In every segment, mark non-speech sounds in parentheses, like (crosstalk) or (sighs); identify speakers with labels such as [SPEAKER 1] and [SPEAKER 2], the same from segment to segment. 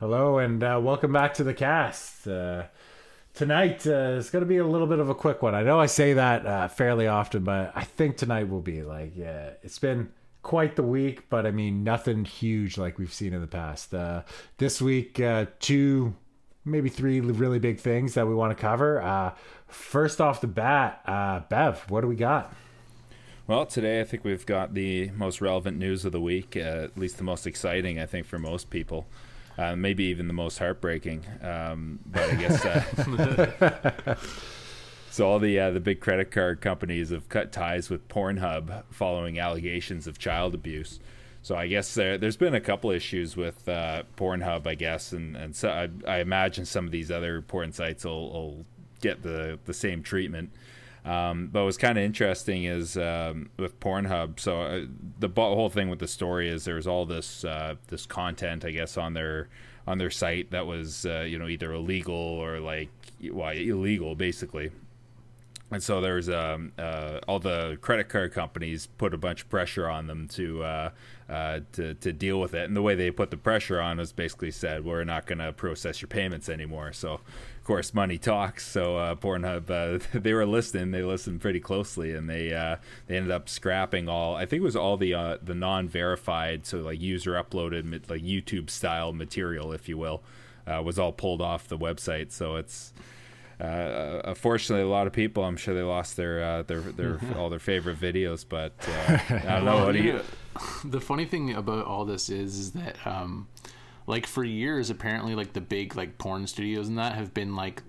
[SPEAKER 1] Hello and uh, welcome back to the cast. Uh, tonight uh, is going to be a little bit of a quick one. I know I say that uh, fairly often, but I think tonight will be like, yeah, it's been quite the week, but I mean, nothing huge like we've seen in the past. Uh, this week, uh, two, maybe three really big things that we want to cover. First off the bat, Bev, what do we got?
[SPEAKER 2] Well, today I think we've got the most relevant news of the week, at least the most exciting, I think, for most people. Uh, maybe even the most heartbreaking. Um, but I guess uh, (laughs) so. All the uh, the big credit card companies have cut ties with Pornhub following allegations of child abuse. So I guess there, has been a couple issues with uh, Pornhub, I guess, and and so I, I, imagine some of these other porn sites will, will get the the same treatment. Um, but what's kind of interesting is um, with Pornhub. So uh, the whole thing with the story is there's all this uh, this content, I guess, on their on their site that was uh, you know either illegal or like well illegal basically. And so there's um, uh, all the credit card companies put a bunch of pressure on them to uh, uh, to to deal with it. And the way they put the pressure on was basically said, "We're not going to process your payments anymore." So of course, money talks. So uh, Pornhub, uh, (laughs) they were listening. They listened pretty closely, and they uh, they ended up scrapping all. I think it was all the uh, the non-verified, so like user uploaded, like YouTube style material, if you will, uh, was all pulled off the website. So it's. Uh, unfortunately, a lot of people, I'm sure they lost their their their all their favorite videos. But (laughs) I don't know. What do you?
[SPEAKER 3] The funny thing about all this is, is that um, like for years apparently like the big like porn studios and that have been like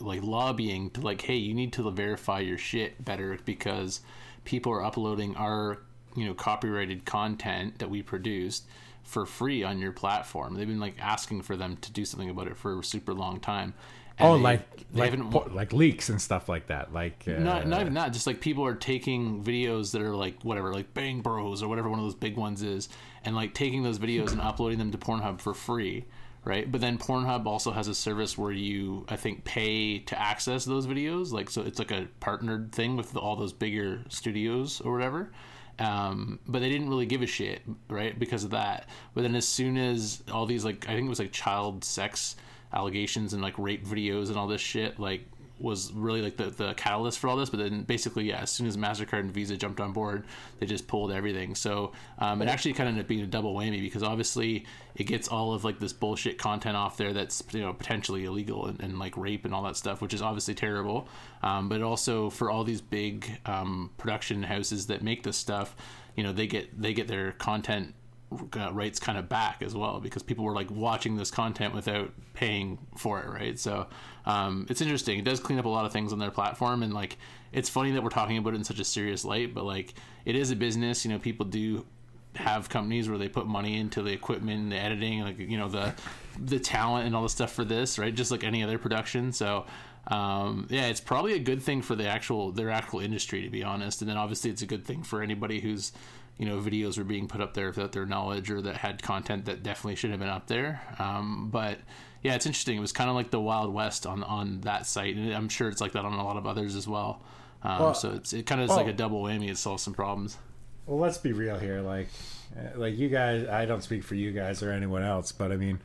[SPEAKER 3] like lobbying to like hey you need to verify your shit better because people are uploading our you know copyrighted content that we produced for free on your platform. They've been like asking for them to do something about it for a super long time
[SPEAKER 1] oh, they, like they like like leaks and stuff like that. Like
[SPEAKER 3] uh, not not even that. Just like people are taking videos that are like whatever, like Bang Bros or whatever one of those big ones is, and like taking those videos and uploading them to Pornhub for free, right? But then Pornhub also has a service where you, I think, pay to access those videos. Like so, it's like a partnered thing with all those bigger studios or whatever. Um, but they didn't really give a shit, right? Because of that. But then as soon as all these like, I think it was like child sex allegations and like rape videos and all this shit like was really like the, the catalyst for all this. But then basically yeah as soon as mastercard and visa jumped on board they just pulled everything. So um, it actually kind of ended up being a double whammy because obviously it gets all of like this bullshit content off there that's you know potentially illegal and, and like rape and all that stuff which is obviously terrible. Um, but also for all these big um, production houses that make this stuff you know they get they get their content rights kind of back as well because people were like watching this content without paying for it, right? So um, it's interesting. It does clean up a lot of things on their platform, and like it's funny that we're talking about it in such a serious light, but like it is a business. You know, people do have companies where they put money into the equipment, and the editing, like you know the the talent and all the stuff for this, right? Just like any other production. So um, yeah, it's probably a good thing for the actual their actual industry, to be honest. And then obviously it's a good thing for anybody who's you know videos were being put up there without their knowledge or that had content that definitely should have been up there. Um, but yeah, it's interesting. It was kind of like the Wild West on on that site, and I'm sure it's like that on a lot of others as well. Um, well so it's it kind of is well, like a double whammy. It solves some problems.
[SPEAKER 1] Well, let's be real here. Like, uh, like you guys, I don't speak for you guys or anyone else, but I mean,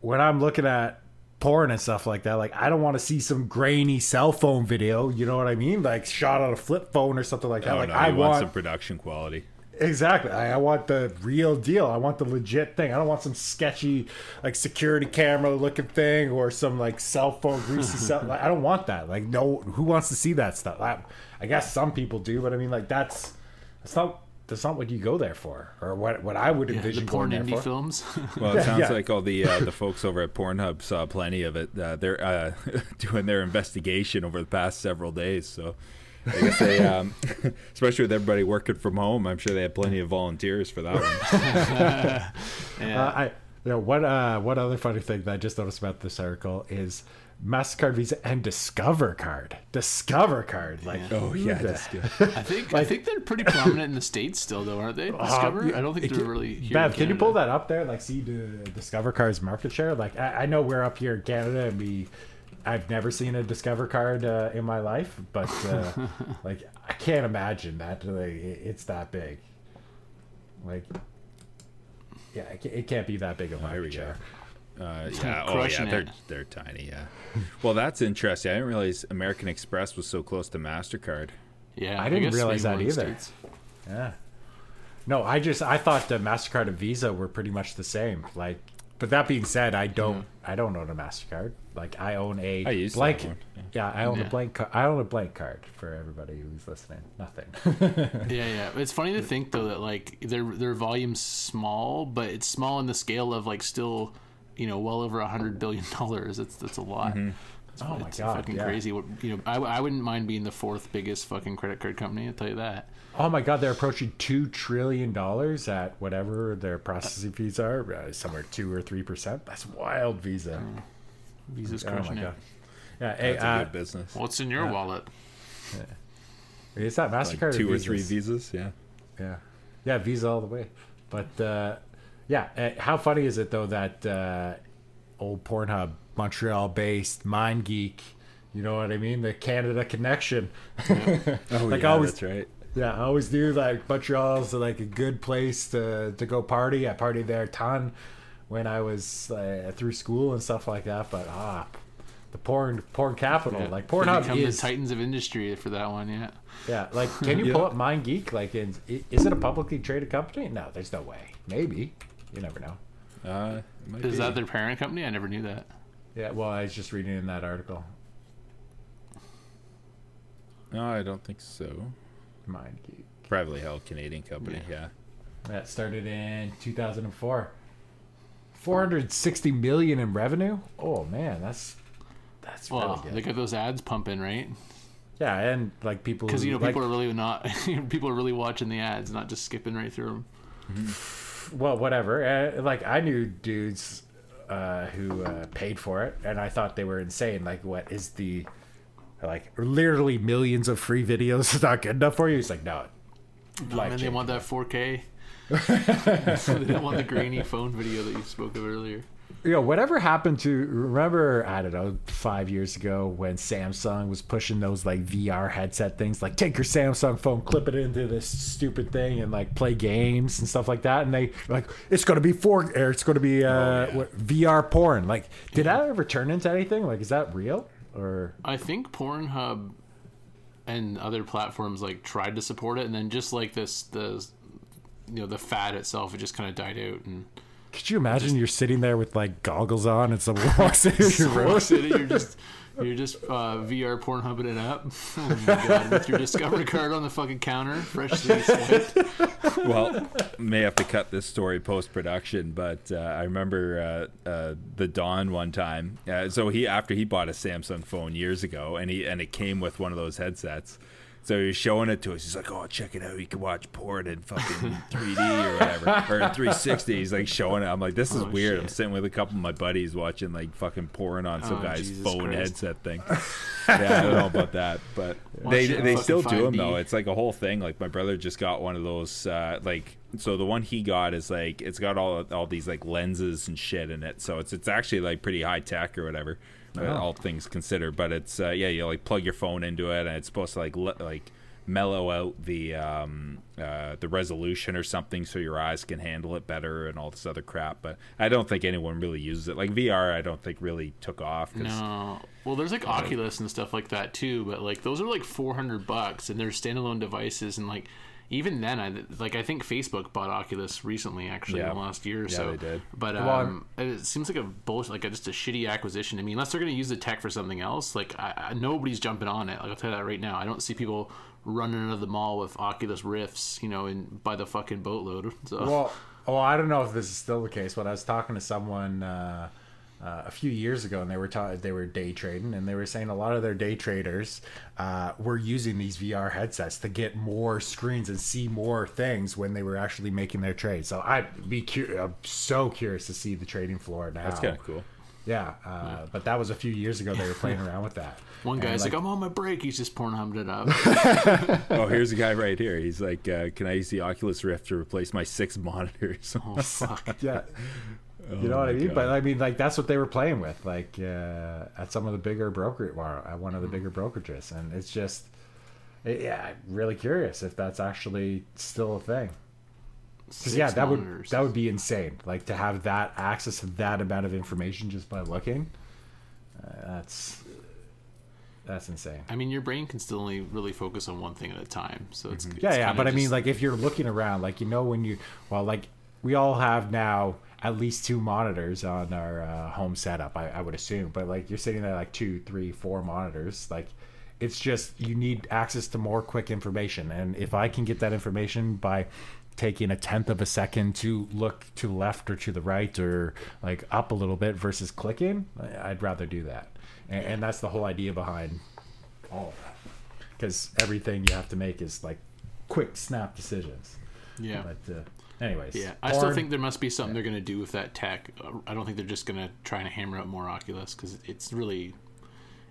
[SPEAKER 1] when I'm looking at porn and stuff like that. Like, I don't want to see some grainy cell phone video. You know what I mean? Like shot on a flip phone or something like that.
[SPEAKER 2] Oh,
[SPEAKER 1] like,
[SPEAKER 2] no,
[SPEAKER 1] I
[SPEAKER 2] want, want some production quality.
[SPEAKER 1] Exactly. I, I, want the real deal. I want the legit thing. I don't want some sketchy, like security camera looking thing or some like cell phone greasy stuff. (laughs) Like, I don't want that. Like, no, who wants to see that stuff? I, I guess some people do, but I mean, like, that's that's not that's not what you go there for, or what what I would envision.
[SPEAKER 3] Yeah, the porn
[SPEAKER 1] indie
[SPEAKER 3] films. (laughs)
[SPEAKER 2] well, it sounds yeah. like all the uh, the folks over at Pornhub saw plenty of it. Uh, they're uh, (laughs) doing their investigation over the past several days, so. I guess they, um, (laughs) especially with everybody working from home, I'm sure they had plenty of volunteers for that one.
[SPEAKER 1] yeah. Uh, I, you know, what uh, what other funny thing that I just noticed about this article is Mastercard, Visa, and Discover Card. Discover Card, like
[SPEAKER 2] yeah. oh yeah, (laughs)
[SPEAKER 3] I think like, I think they're pretty prominent in the states still, though, aren't they? Uh, Discover. Uh, I don't think they're really. Here
[SPEAKER 1] Bev, can you pull that up there? Like, see the Discover Card's market share. Like, I, I, know we're up here in Canada, and we. I've never seen a Discover card uh, in my life, but uh, (laughs) like I can't imagine that like, it's that big. Like, yeah, it can't be that big of a market share.
[SPEAKER 2] Uh, yeah, oh yeah,
[SPEAKER 3] Crushing
[SPEAKER 2] they're they're tiny. Yeah. well, that's interesting. I didn't realize American Express was so close to Mastercard.
[SPEAKER 3] Yeah,
[SPEAKER 1] I didn't realize that
[SPEAKER 3] more in the
[SPEAKER 1] either.
[SPEAKER 3] States.
[SPEAKER 1] Yeah. No, I just I thought the Mastercard and Visa were pretty much the same. Like, but that being said, I don't I don't own a Mastercard. Like, I own a
[SPEAKER 2] I used to
[SPEAKER 1] blank.
[SPEAKER 2] have one,
[SPEAKER 1] Yeah, I own
[SPEAKER 3] Yeah.
[SPEAKER 1] a blank. Ca- I own a blank card for everybody who's listening. Nothing. (laughs)
[SPEAKER 3] Yeah, yeah. It's funny to think though that like their their volume's small, but it's small in the scale of like still, you know, well over a hundred billion (laughs) dollars. That's that's a lot. It's,
[SPEAKER 1] Oh my
[SPEAKER 3] it's
[SPEAKER 1] God,
[SPEAKER 3] fucking
[SPEAKER 1] yeah.
[SPEAKER 3] crazy. What you know, I, I wouldn't mind being the fourth biggest fucking credit card company. I'll tell you that.
[SPEAKER 1] oh my God, they're approaching two trillion dollars at whatever their processing fees are, uh, somewhere two or three percent. That's wild, Visa.
[SPEAKER 3] Visa's
[SPEAKER 1] Oh my
[SPEAKER 3] crushing it.
[SPEAKER 1] God. Yeah, hey,
[SPEAKER 2] That's a
[SPEAKER 1] uh,
[SPEAKER 2] good business.
[SPEAKER 3] What's in your wallet?
[SPEAKER 1] is that
[SPEAKER 2] Like
[SPEAKER 1] Mastercard
[SPEAKER 2] two or
[SPEAKER 1] Visas?
[SPEAKER 2] three visas. Yeah.
[SPEAKER 1] Yeah, yeah, Visa all the way. But uh, yeah, uh, how funny is it though that uh, old Pornhub, Montreal-based MindGeek, you know what I mean? The Canada connection. (laughs)
[SPEAKER 2] Oh (laughs)
[SPEAKER 1] Like
[SPEAKER 2] yeah,
[SPEAKER 1] always-
[SPEAKER 2] that's right.
[SPEAKER 1] Yeah, I always knew like Montreal's like a good place to to go party. I partied there a ton when I was uh, through school and stuff like that. But ah, the porn porn capital,
[SPEAKER 3] Yeah.
[SPEAKER 1] like Pornhub is
[SPEAKER 3] the titans of industry for that one. Yeah.
[SPEAKER 1] yeah. Like, can (laughs) you
[SPEAKER 2] Yeah.
[SPEAKER 1] pull up MindGeek? Like, in, is it a publicly traded company? No, there's no way. Maybe you never know.
[SPEAKER 2] Uh, it might
[SPEAKER 3] Is
[SPEAKER 2] be.
[SPEAKER 3] that their parent company? I never knew that.
[SPEAKER 1] Yeah, well, I was just reading in that article.
[SPEAKER 2] No, I don't think so.
[SPEAKER 1] MindGeek.
[SPEAKER 2] Privately held Canadian company. Yeah.
[SPEAKER 1] That started in 2004. 460 million in revenue. Oh man, that's that's
[SPEAKER 3] Well,
[SPEAKER 1] really good.
[SPEAKER 3] they got those ads pumping, right?
[SPEAKER 1] yeah, and like people
[SPEAKER 3] Because you know
[SPEAKER 1] like,
[SPEAKER 3] people are really not (laughs) people are really watching the ads, not just skipping right through them.
[SPEAKER 1] Well, whatever. Uh, like I knew dudes uh, who uh, paid for it, and I thought they were insane. Like, what is the like literally millions of free videos (laughs) is not good enough for you? He's like, no.
[SPEAKER 3] Oh, man, they want that 4K. (laughs) they don't want the grainy (laughs) phone video that you spoke of earlier.
[SPEAKER 1] You know, whatever happened to remember, I don't know, five years ago when Samsung was pushing those like VR headset things, like take your Samsung phone, clip it into this stupid thing, and like play games and stuff like that. And they like it's going to be for or it's going to be uh,
[SPEAKER 2] Oh, yeah.
[SPEAKER 1] what, VR porn. Like, did that ever turn into anything? Like, is that real or?
[SPEAKER 3] I think Pornhub and other platforms like tried to support it, and then just like this, the you know the fad itself, it just kind of died out. And
[SPEAKER 1] Could you imagine you're sitting there with like goggles on and someone (laughs) walks into your room?
[SPEAKER 3] Sitting, you're just you're just uh, VR Pornhubbing it up. (laughs) Oh my god! With your Discovery card on the fucking counter, freshly swiped. (laughs)
[SPEAKER 2] well, may have to cut this story post production, but uh, I remember uh, uh, the Don one time. Uh, so he after he bought a Samsung phone years ago, and he and it came with one of those headsets. So he was showing it to us. He's like, "Oh, check it out! You can watch porn in fucking (laughs) 3D or whatever, or in 360." He's like showing it. I'm like, "This is
[SPEAKER 3] Oh,
[SPEAKER 2] weird." I'm sitting with a couple of my buddies watching like fucking porn on some
[SPEAKER 3] Oh,
[SPEAKER 2] guy's
[SPEAKER 3] Jesus
[SPEAKER 2] phone
[SPEAKER 3] Christ.
[SPEAKER 2] headset thing. (laughs) yeah, I don't know about that, but
[SPEAKER 3] Watch
[SPEAKER 2] they they still do them
[SPEAKER 3] 5D.
[SPEAKER 2] though. It's like a whole thing. Like my brother just got one of those. Uh, like so, the one he got is like it's got all all these like lenses and shit in it. So it's it's actually like pretty high tech or whatever. Uh,
[SPEAKER 1] Oh.
[SPEAKER 2] all things considered, but it's uh, yeah, you like plug your phone into it, and it's supposed to like le- like mellow out the um, uh, the resolution or something, so your eyes can handle it better and all this other crap. But I don't think anyone really uses it. Like VR, I don't think really took off. 'cause-
[SPEAKER 3] No. Well, there's like Oculus and stuff like that too, but like those are like 400 bucks and they're standalone devices and like even then I like I think Facebook bought Oculus recently actually
[SPEAKER 2] Yeah.
[SPEAKER 3] in the last year or
[SPEAKER 2] Yeah,
[SPEAKER 3] so.
[SPEAKER 2] they did.
[SPEAKER 3] But
[SPEAKER 1] Well,
[SPEAKER 3] um it seems like a bullshit like a, just a shitty acquisition. I mean, unless they're going to use the tech for something else, like I, I, nobody's jumping on it. Like I'll tell you that right now. I don't see people running out of the mall with Oculus Rifts, you know, in by the fucking boatload. (laughs) So
[SPEAKER 1] Well, well, I don't know if this is still the case, but I was talking to someone uh, uh, a few years ago, and they were ta- they were day trading, and they were saying a lot of their day traders uh, were using these VR headsets to get more screens and see more things when they were actually making their trades. So I'd be cu- I'm so curious to see the trading floor now.
[SPEAKER 2] That's kind of cool.
[SPEAKER 1] Yeah, uh, but that was a few years ago. They were playing around with that. (laughs)
[SPEAKER 3] one
[SPEAKER 1] And,
[SPEAKER 3] guy's like, I'm on my break. He's just Pornhubbing it up. (laughs)
[SPEAKER 2] oh, here's a guy right here. He's like, uh, "Can I use the Oculus Rift to replace my six monitors?"
[SPEAKER 3] oh fuck. (laughs)
[SPEAKER 1] yeah. You know what I mean?
[SPEAKER 2] God.
[SPEAKER 1] But I mean, like that's what they were playing with, like uh, at some of the bigger broker, or at one of the bigger brokerages, and it's just, it, yeah, I'm really curious if that's actually still a thing. Because yeah, that would that would be insane. Like to have that access to that amount of information just by looking. Uh, that's that's insane.
[SPEAKER 3] I mean, your brain can still only really focus on one thing at a time. So it's, it's
[SPEAKER 1] Yeah, yeah, but I mean, like if you're looking around, like you know, when you well, like we all have now at least two monitors on our uh, home setup. I, I would assume, but like you're sitting there like two, three, four monitors. Like it's just you need access to more quick information, and if I can get that information by taking a tenth of a second to look to the left or to the right or like up a little bit versus clicking, I'd rather do that, and, and that's the whole idea behind all of that because everything you have to make is like quick snap decisions.
[SPEAKER 3] yeah.
[SPEAKER 1] But uh, anyways,
[SPEAKER 3] Yeah, I still think there must be something they're going to do with that tech. Uh, I don't think they're just going to try and hammer out more Oculus because it's really,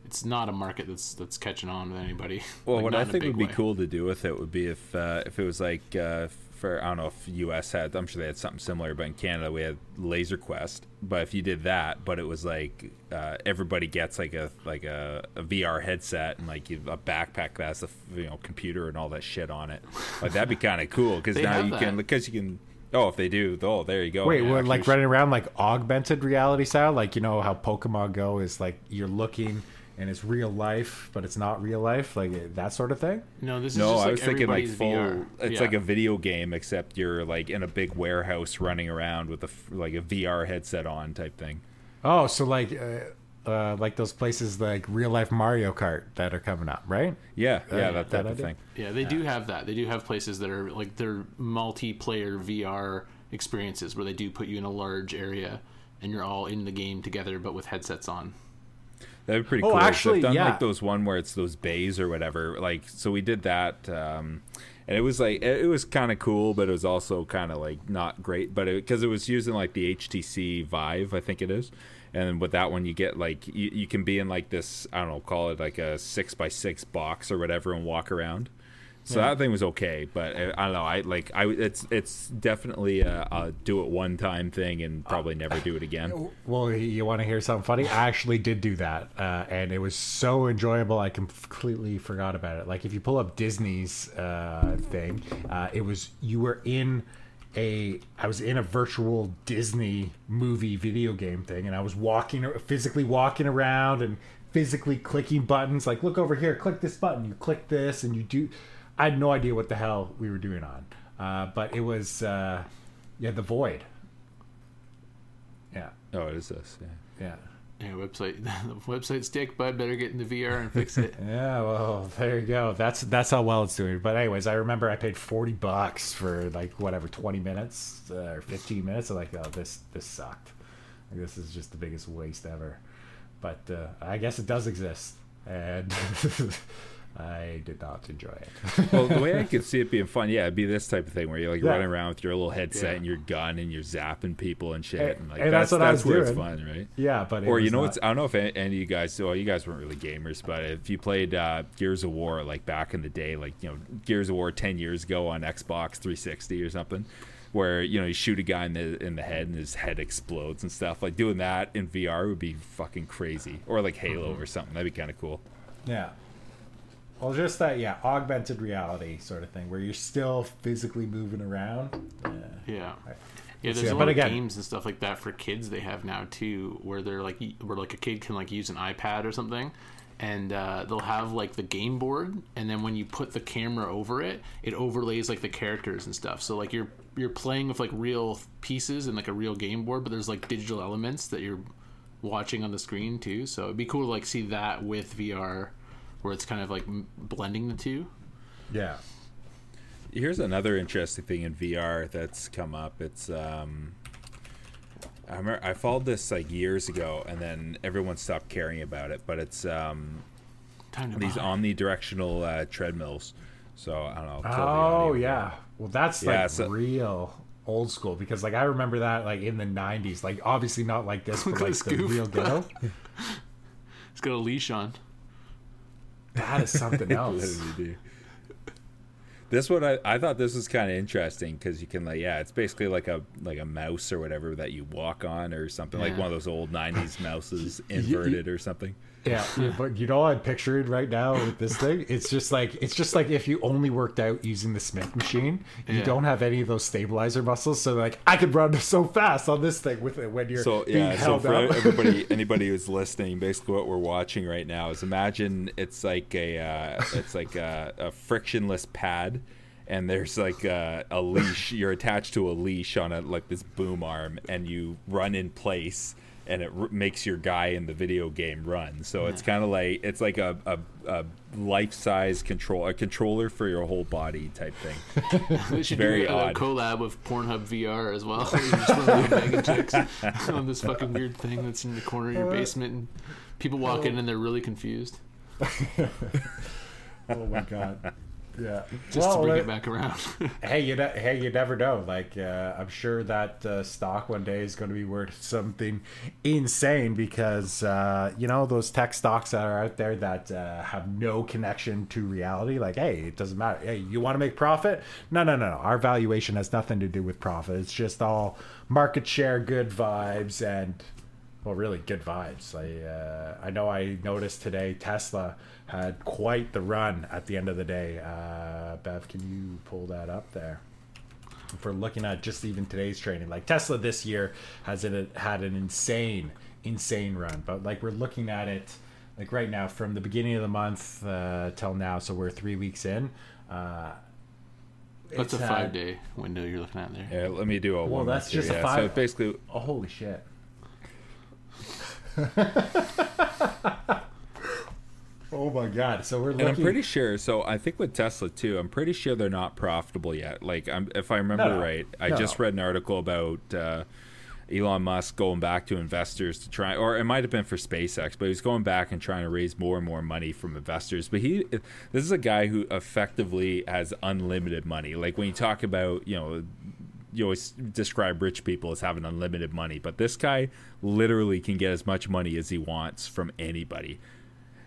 [SPEAKER 3] it's not a market that's that's catching on with anybody. (laughs)
[SPEAKER 2] Well,
[SPEAKER 3] Like,
[SPEAKER 2] what I think
[SPEAKER 3] big
[SPEAKER 2] would be cool to do with it would be if uh, if it was like uh, for I don't know if US had I'm sure they had something similar, but in Canada we had Laser Quest. But if you did that, but it was like uh, everybody gets like a like a, a VR headset and like you, a backpack that has a you know computer and all that shit on it, like that'd be kind of cool because now
[SPEAKER 3] have
[SPEAKER 2] you can because you can. Oh, if they do, oh, there you go.
[SPEAKER 1] Wait,
[SPEAKER 2] Yeah,
[SPEAKER 1] we're like running around like augmented reality style, like you know how Pokemon Go is like you're looking and it's real life, but it's not real life, like that sort of thing.
[SPEAKER 3] No, this is
[SPEAKER 2] No,
[SPEAKER 3] just like
[SPEAKER 2] I was thinking like full.
[SPEAKER 3] VR.
[SPEAKER 2] It's
[SPEAKER 3] Yeah.
[SPEAKER 2] like a video game, except you're like in a big warehouse running around with a f- like a VR headset on type thing.
[SPEAKER 1] Oh, so like uh, uh, like those places like real life Mario Kart that are coming up, right?
[SPEAKER 2] Yeah, yeah,
[SPEAKER 1] yeah,
[SPEAKER 2] that
[SPEAKER 1] that
[SPEAKER 2] type of thing.
[SPEAKER 3] Yeah, they do have that. They do have places that are like they're multiplayer VR experiences where they do put you in a large area and you're all in the game together but with headsets on.
[SPEAKER 2] That'd be pretty
[SPEAKER 1] Oh,
[SPEAKER 2] cool.
[SPEAKER 1] actually,
[SPEAKER 2] I've done
[SPEAKER 1] yeah.
[SPEAKER 2] like those one where it's those bays or whatever. Like, so we did that, um, and it was like it it was kind of cool, but it was also kind of like not great. But because it, was using like the HTC Vive, I think it is. And with that one, you get like you, you can be in like this I don't know, call it like a six by six box or whatever, and walk around. So that thing was okay, but uh, I don't know. I like I it's it's definitely a, a do it one time thing and probably never do it again. (laughs)
[SPEAKER 1] Well, you want to hear something funny? I actually did do that, uh, and it was so enjoyable. I completely forgot about it. Like if you pull up Disney's uh, thing, uh, it was you were in a I was in a virtual Disney movie video game thing, and I was walking physically walking around and physically clicking buttons. Like look over here, click this button. You click this, and you do. I had no idea what the hell we were doing on, uh, but it was uh, yeah the void. Yeah,
[SPEAKER 2] Oh, it is this. Yeah.
[SPEAKER 1] yeah.
[SPEAKER 3] Yeah, website (laughs) the website's dick, bud. Better get in the VR and fix it. (laughs)
[SPEAKER 1] Yeah, well, there you go. That's that's how well it's doing. But anyways, I remember I paid forty bucks for like whatever twenty minutes uh, or fifteen minutes. I'm like, oh, this this sucked. Like, this is just the biggest waste ever. But uh, I guess it does exist, and (laughs) I did not enjoy it. (laughs)
[SPEAKER 2] well, the way I (laughs) could see it being fun, yeah, it'd be this type of thing where you're like
[SPEAKER 1] Yeah.
[SPEAKER 2] running around with your little headset
[SPEAKER 3] Yeah.
[SPEAKER 2] and your gun and you're zapping people and shit,
[SPEAKER 1] And-
[SPEAKER 2] and like
[SPEAKER 1] and
[SPEAKER 2] that's
[SPEAKER 1] that's what I
[SPEAKER 2] that's
[SPEAKER 1] was
[SPEAKER 2] where it's fun, right?
[SPEAKER 1] yeah, but
[SPEAKER 2] Or you know
[SPEAKER 1] not-
[SPEAKER 2] what's I don't know if any any of you guys well you guys weren't really gamers, but if you played uh, Gears of War like back in the day, like you know Gears of War ten years ago on Xbox 360 or something, where you know you shoot a guy in the in the head and his head explodes and stuff. Like doing that in VR would be fucking crazy. Or like Halo
[SPEAKER 1] Mm-hmm.
[SPEAKER 2] or something. That'd be kind of cool.
[SPEAKER 1] Yeah. Well, just that, yeah, augmented reality sort of thing, where you're still physically moving around. Yeah.
[SPEAKER 3] Yeah. Yeah, there's
[SPEAKER 1] see.
[SPEAKER 3] a
[SPEAKER 1] But
[SPEAKER 3] lot
[SPEAKER 1] again-
[SPEAKER 3] of games and stuff like that for kids they have now too, where they're like, where like a kid can like use an iPad or something, and uh, they'll have like the game board, and then when you put the camera over it, it overlays like the characters and stuff. So like you're you're playing with like real pieces and like a real game board, but there's like digital elements that you're watching on the screen too. So it'd be cool to like see that with VR, where it's kind of like blending the two.
[SPEAKER 1] Yeah.
[SPEAKER 2] Here's another interesting thing in VR that's come up. It's um, I remember I followed this like years ago, and then everyone stopped caring about it. But it's um,
[SPEAKER 3] Time to
[SPEAKER 2] these
[SPEAKER 3] buy.
[SPEAKER 2] omnidirectional uh, treadmills. So I don't know.
[SPEAKER 1] Oh yeah. Well, that's
[SPEAKER 2] Yeah,
[SPEAKER 1] like
[SPEAKER 2] so-
[SPEAKER 1] real old school because like I remember that like in the '90s. Like obviously not like this, (laughs) but like
[SPEAKER 3] the
[SPEAKER 1] the real ghetto. (laughs)
[SPEAKER 3] It's got a leash on.
[SPEAKER 1] That is something (laughs) else.
[SPEAKER 2] This one I, I thought this was kind of interesting because you can like yeah it's basically like a like a mouse or whatever that you walk on or something like one of those old 90s mouses (laughs) inverted or something (laughs)
[SPEAKER 1] Yeah, but you know what I'm picturing right now with this thing? It's just like it's just like if you only worked out using the Smith machine, you
[SPEAKER 3] Yeah.
[SPEAKER 1] don't have any of those stabilizer muscles. So like I could run so fast on this thing with it when you're
[SPEAKER 2] so
[SPEAKER 1] being
[SPEAKER 2] yeah so for
[SPEAKER 1] up.
[SPEAKER 2] everybody (laughs) anybody who's listening basically what we're watching right now is imagine it's like a uh, it's like a, a frictionless pad and there's like a, a leash you're attached to a leash on a like this boom arm and you run in place and it r- makes your guy in the video game run so it's kind of like it's like a, a, a life-size control a controller for your whole body type thing (laughs)
[SPEAKER 3] We should
[SPEAKER 2] Very
[SPEAKER 3] do a, a
[SPEAKER 2] odd.
[SPEAKER 3] collab with Pornhub VR as well. (laughs) You just run around (laughs) bagging chicks on this fucking weird thing that's in the corner of your basement, and people walk in oh. and they're really confused.
[SPEAKER 1] oh my god. Yeah.
[SPEAKER 3] Just to bring
[SPEAKER 1] uh,
[SPEAKER 3] it back around. (laughs)
[SPEAKER 1] hey, you ne- hey, you never know. Like, uh, I'm sure that uh, stock one day is going to be worth (laughs) something insane because uh, you know those tech stocks that are out there that uh, have no connection to reality. Like, hey, it doesn't matter. Hey, you want to make profit? No, no, no, no. Our valuation has nothing to do with profit. It's just all market share, good vibes, and well, really good vibes. I uh, I know I noticed today Tesla had quite the run at the end of the day. Uh, Bev, can you pull that up there? If we're looking at just even today's trading, like Tesla this year has it had an insane, insane run. But like we're looking at it, like right now from the beginning of the month uh, till now, so we're three weeks in. Uh,
[SPEAKER 3] That's a
[SPEAKER 1] it's had-
[SPEAKER 3] five day window you're looking at there.
[SPEAKER 2] yeah let me do a
[SPEAKER 1] Well,
[SPEAKER 2] one
[SPEAKER 1] that's
[SPEAKER 2] here.
[SPEAKER 1] just a
[SPEAKER 2] yeah,
[SPEAKER 1] five-
[SPEAKER 2] so basically
[SPEAKER 1] Oh, holy shit. (laughs) oh my god. So we're looking
[SPEAKER 2] And I'm pretty sure. So I think with Tesla too, I'm pretty sure they're not profitable yet. Like, I'm, if I remember
[SPEAKER 1] No,
[SPEAKER 2] right, I
[SPEAKER 1] No,
[SPEAKER 2] just read an article about uh, Elon Musk going back to investors to try, or it might have been for SpaceX, but he's going back and trying to raise more and more money from investors. But he, this is a guy who effectively has unlimited money. Like when you talk about, you know. You always describe rich people as having unlimited money, but this guy literally can get as much money as he wants from anybody.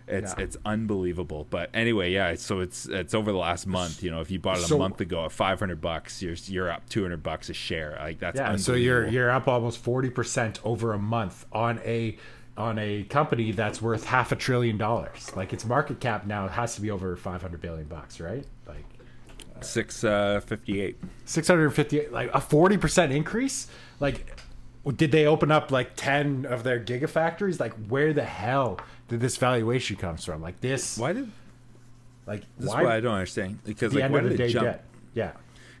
[SPEAKER 2] It's
[SPEAKER 1] Yeah.
[SPEAKER 2] it's unbelievable. But anyway, yeah. So it's it's over the last month. You know, if you bought it a
[SPEAKER 1] So-
[SPEAKER 2] month ago at five hundred bucks, you're you're up two hundred bucks a share. Like that's
[SPEAKER 1] Yeah, so you're you're up almost forty percent over a month on a on a company that's worth half a trillion dollars. Like its market cap now has to be over five hundred billion bucks, right? Like
[SPEAKER 2] six uh, fifty eight.
[SPEAKER 1] six hundred fifty, like a forty percent increase. Like, did they open up like ten of their gigafactories? Like, where the hell this valuation comes from? Like this,
[SPEAKER 2] Why did
[SPEAKER 1] like
[SPEAKER 2] this?
[SPEAKER 1] why
[SPEAKER 2] Is what I don't understand because like why did it jump?
[SPEAKER 1] debt? Yeah,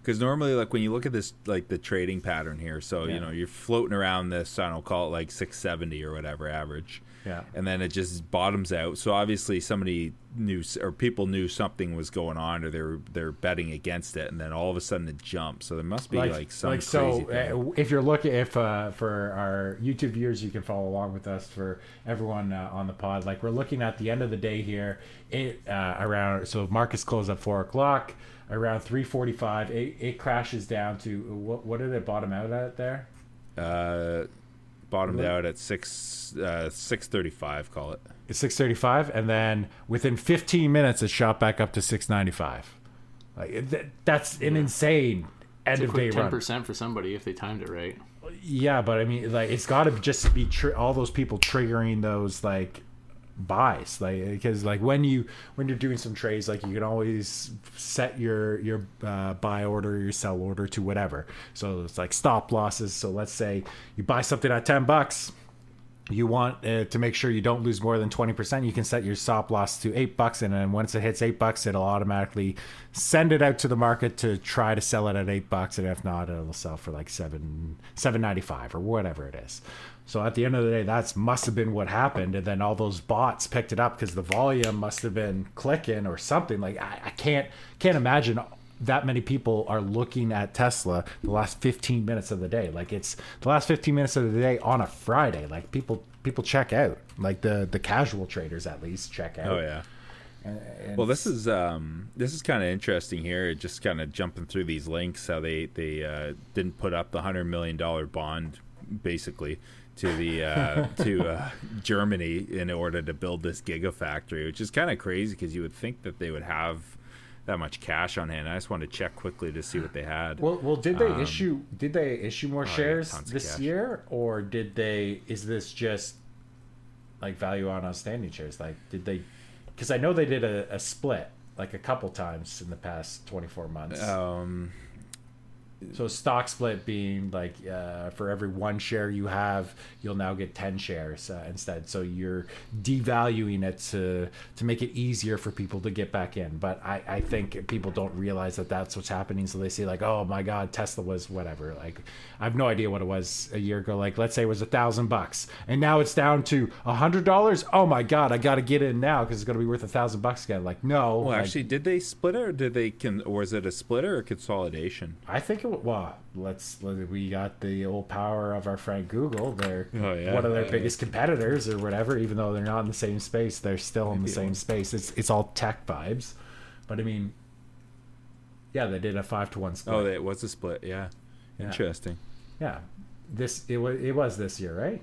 [SPEAKER 2] Because normally, like when you look at this, like the trading pattern here, so
[SPEAKER 1] Yeah.
[SPEAKER 2] you know you're floating around this. I don't know, call it like six seventy or whatever average.
[SPEAKER 1] Yeah.
[SPEAKER 2] And then it just bottoms out. So obviously somebody knew or people knew something was going on, or they're they're betting against it, and then all of a sudden it jumps. So there must be like, some crazy
[SPEAKER 1] so
[SPEAKER 2] thing.
[SPEAKER 1] uh, if you're looking if uh, for our youtube viewers you can follow along with us for everyone uh, on the pod like we're looking at the end of the day here it uh, around so markets close at four o'clock around 345 it, it crashes down to what, what did it bottom out at there
[SPEAKER 2] uh, bottomed
[SPEAKER 1] Really?
[SPEAKER 2] out at six uh, six thirty five. Call it.
[SPEAKER 1] it's 635 and then within 15 minutes it shot back up to 695 like th- that's an insane end
[SPEAKER 3] It's a
[SPEAKER 1] of day
[SPEAKER 3] quick ten
[SPEAKER 1] run
[SPEAKER 3] percent for somebody if they timed it right.
[SPEAKER 1] Yeah, but I mean, like, it's got to just be tr- all those people triggering those like buys, like because like when you when you're doing some trades, like you can always set your your uh, buy order, your sell order to whatever. So it's like stop losses. So let's say you buy something at ten bucks. You want uh, to make sure you don't lose more than twenty percent. You can set your stop loss to eight bucks, and then once it hits eight bucks, it'll automatically send it out to the market to try to sell it at eight bucks, and if not, it'll sell for like seven seven ninety five or whatever it is. So at the end of the day, that's must have been what happened, and then all those bots picked it up because the volume must have been clicking or something. Like I, I can't can't imagine that many people are looking at Tesla the last 15 minutes of the day. Like it's the last 15 minutes of the day on a Friday. Like people people check out. Like the the casual traders at least check out.
[SPEAKER 2] Oh yeah.
[SPEAKER 1] And- and
[SPEAKER 2] Well, this is um, this is kind of interesting here. Just kind of jumping through these links, how they they uh, didn't put up the hundred million dollar bond, basically, to the uh, (laughs) to uh, Germany in order to build this gigafactory, which is kind of crazy because you would think that they would have that much cash on hand. I just wanted to check quickly to see what they had.
[SPEAKER 1] Well, well, did they
[SPEAKER 2] Um,
[SPEAKER 1] issue? Did they issue more
[SPEAKER 2] yeah,
[SPEAKER 1] shares
[SPEAKER 2] of
[SPEAKER 1] this year, or did they? Is this just like value on outstanding shares? Like, did they? Because I know they did a, a split like a couple times in the past twenty four months.
[SPEAKER 2] um,
[SPEAKER 1] So stock split being like uh, for every one share you have, you'll now get ten shares uh, instead. So you're devaluing it to to make it easier for people to get back in. But I, I think people don't realize that that's what's happening. So they say like, oh my god, Tesla was whatever. Like I have no idea what it was a year ago. Like let's say it was a thousand bucks, and now it's down to a hundred dollars. Oh my god, I got to get in now because it's gonna be worth a thousand bucks again. Like no,
[SPEAKER 2] well,
[SPEAKER 1] like,
[SPEAKER 2] actually, did they split it, or did they? Can, or was it a split or a consolidation?
[SPEAKER 1] I think it. Wa- Well, let's. We got the old power of our friend Google. They're
[SPEAKER 2] Oh, yeah.
[SPEAKER 1] one of their
[SPEAKER 2] Yeah,
[SPEAKER 1] biggest competitors, or whatever. Even though they're not in the same space, they're still in the
[SPEAKER 2] Maybe
[SPEAKER 1] same space. It's it's all tech vibes, but I mean, yeah, they did a five to one split.
[SPEAKER 2] Oh, it was a split. Yeah,
[SPEAKER 1] Yeah.
[SPEAKER 2] interesting.
[SPEAKER 1] yeah, this it was it was this year, right?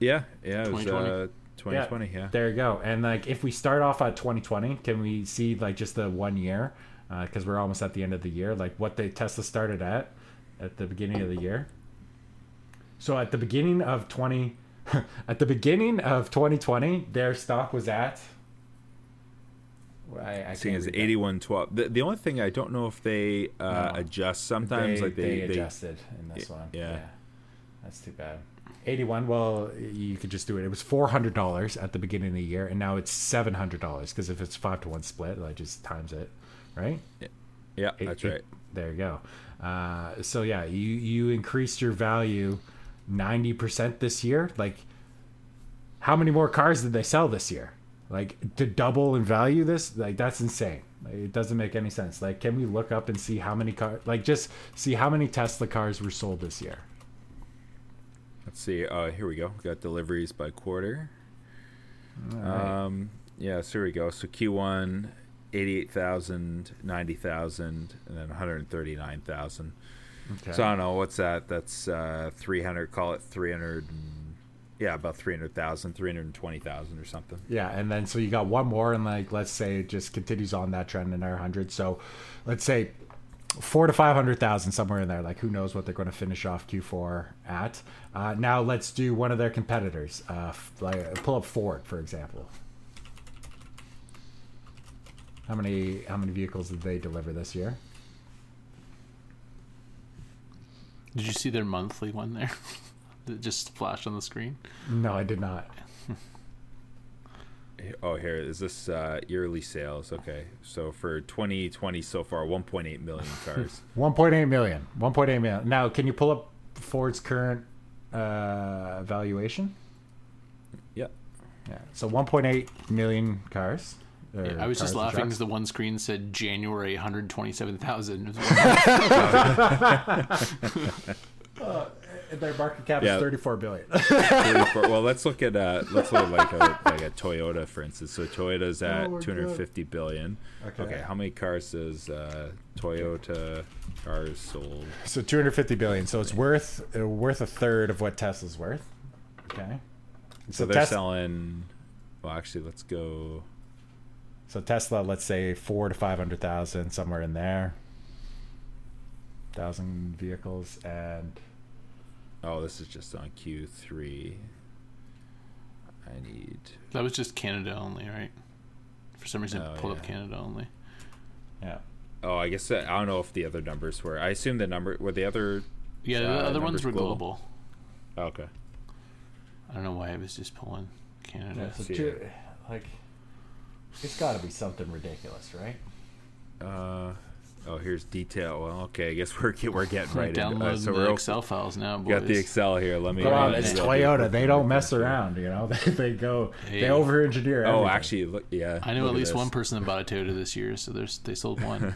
[SPEAKER 2] Yeah, yeah, it was uh, 2020. Yeah,
[SPEAKER 1] There you go. And like, if we start off at 2020, can we see like just the one year? Because we're almost at the end of the year. Like what the Tesla started at at the beginning of the year. So at the beginning of 20, (laughs) at the beginning of 2020, their stock was at. I, I can't
[SPEAKER 2] as 8112. The, the only thing I don't know if they uh,
[SPEAKER 1] No.
[SPEAKER 2] adjust sometimes,
[SPEAKER 1] they,
[SPEAKER 2] like they,
[SPEAKER 1] they
[SPEAKER 2] they
[SPEAKER 1] adjusted in this one.
[SPEAKER 2] yeah.
[SPEAKER 1] that's too bad. Eighty-one. Well, you could just do it. It was four hundred dollars at the beginning of the year, and now it's seven hundred dollars because if it's five to one split, I just times it, right?
[SPEAKER 2] yeah,
[SPEAKER 1] Eight-
[SPEAKER 2] that's right.
[SPEAKER 1] There you go. Uh, so yeah, you you increased your value ninety percent this year. Like, how many more cars did they sell this year? Like to double in value this, like that's insane. Like, it doesn't make any sense. Like, can we look up and see how many car? Like, just see how many Tesla cars were sold this year.
[SPEAKER 2] Let's see. Uh, here we go. We got deliveries by quarter.
[SPEAKER 1] Alright.
[SPEAKER 2] Um, yeah, so here we go. So Q1, 88,000, 90,000, and then 139,000.
[SPEAKER 1] okay.
[SPEAKER 2] So I don't know. What's that? That's uh, 300, call it 300. And, yeah, about 300,000, 320,000 or something.
[SPEAKER 1] Yeah, and then so you got one more, and like let's say it just continues on that trend another hundred. So let's say four to five hundred thousand somewhere in there. Like who knows what they're going to finish off Q4 at? Uh, now let's do one of their competitors. Uh, like pull up Ford for example. How many how many vehicles did they deliver this year?
[SPEAKER 3] Did you see their monthly one there? (laughs) that just flashed on the screen.
[SPEAKER 1] No, I did not.
[SPEAKER 2] Oh, here is this uh, yearly sales. Okay, so for 2020 so far, 1.8 million (laughs) cars.
[SPEAKER 1] 1.8 million. 1.8 million. Now, can you pull up Ford's current uh, valuation?
[SPEAKER 2] yeah,
[SPEAKER 1] Yeah. So 1.8 million cars. Or
[SPEAKER 3] I was just laughing because the one screen said January 127,000. (laughs) (laughs)
[SPEAKER 1] Their market cap
[SPEAKER 2] Yeah.
[SPEAKER 1] is 34 billion. (laughs)
[SPEAKER 2] 34 well, let's look at uh, let's look at like a like a Toyota, for instance. So Toyota's at
[SPEAKER 1] Oh my God.
[SPEAKER 2] 250 billion.
[SPEAKER 1] Okay.
[SPEAKER 2] Okay, how many cars does uh, Toyota cars sold?
[SPEAKER 1] so 250 billion. So it's worth uh, worth a third of what Tesla's worth. Okay.
[SPEAKER 2] So,
[SPEAKER 1] So,
[SPEAKER 2] they're
[SPEAKER 1] Tes-
[SPEAKER 2] selling. Well, actually, let's go.
[SPEAKER 1] So Tesla, let's say four to 500,000 somewhere in there. Thousand vehicles and
[SPEAKER 2] Oh, this is just on Q3. I need.
[SPEAKER 3] that was just Canada only, right? For some reason,
[SPEAKER 2] Oh,
[SPEAKER 3] it pulled up. Canada only.
[SPEAKER 1] yeah.
[SPEAKER 2] Oh, I guess that, I don't know if the other numbers were. I assume the number were the other.
[SPEAKER 3] Yeah, the
[SPEAKER 2] Uh,
[SPEAKER 3] other ones were
[SPEAKER 2] global.
[SPEAKER 3] global.
[SPEAKER 2] Oh, okay.
[SPEAKER 3] I don't know why I was just pulling Canada.
[SPEAKER 1] yeah so two, like it's got to be something ridiculous, right?
[SPEAKER 2] Uh, oh, here's detail. Well, okay, I guess (laughs) we're we're getting (laughs) right into.
[SPEAKER 3] Download
[SPEAKER 2] Uh, so
[SPEAKER 3] the
[SPEAKER 2] we're
[SPEAKER 3] Excel files now, boys.
[SPEAKER 2] got the Excel here. Let me.
[SPEAKER 1] Come on,
[SPEAKER 2] uh,
[SPEAKER 1] it's Toyota. They don't mess around, you know. (laughs) They, they go,
[SPEAKER 3] Hey.
[SPEAKER 1] they over engineer.
[SPEAKER 2] Oh, actually, look. Yeah.
[SPEAKER 3] I know at least
[SPEAKER 2] this.
[SPEAKER 3] one person that bought a Toyota this year, so there's they sold one.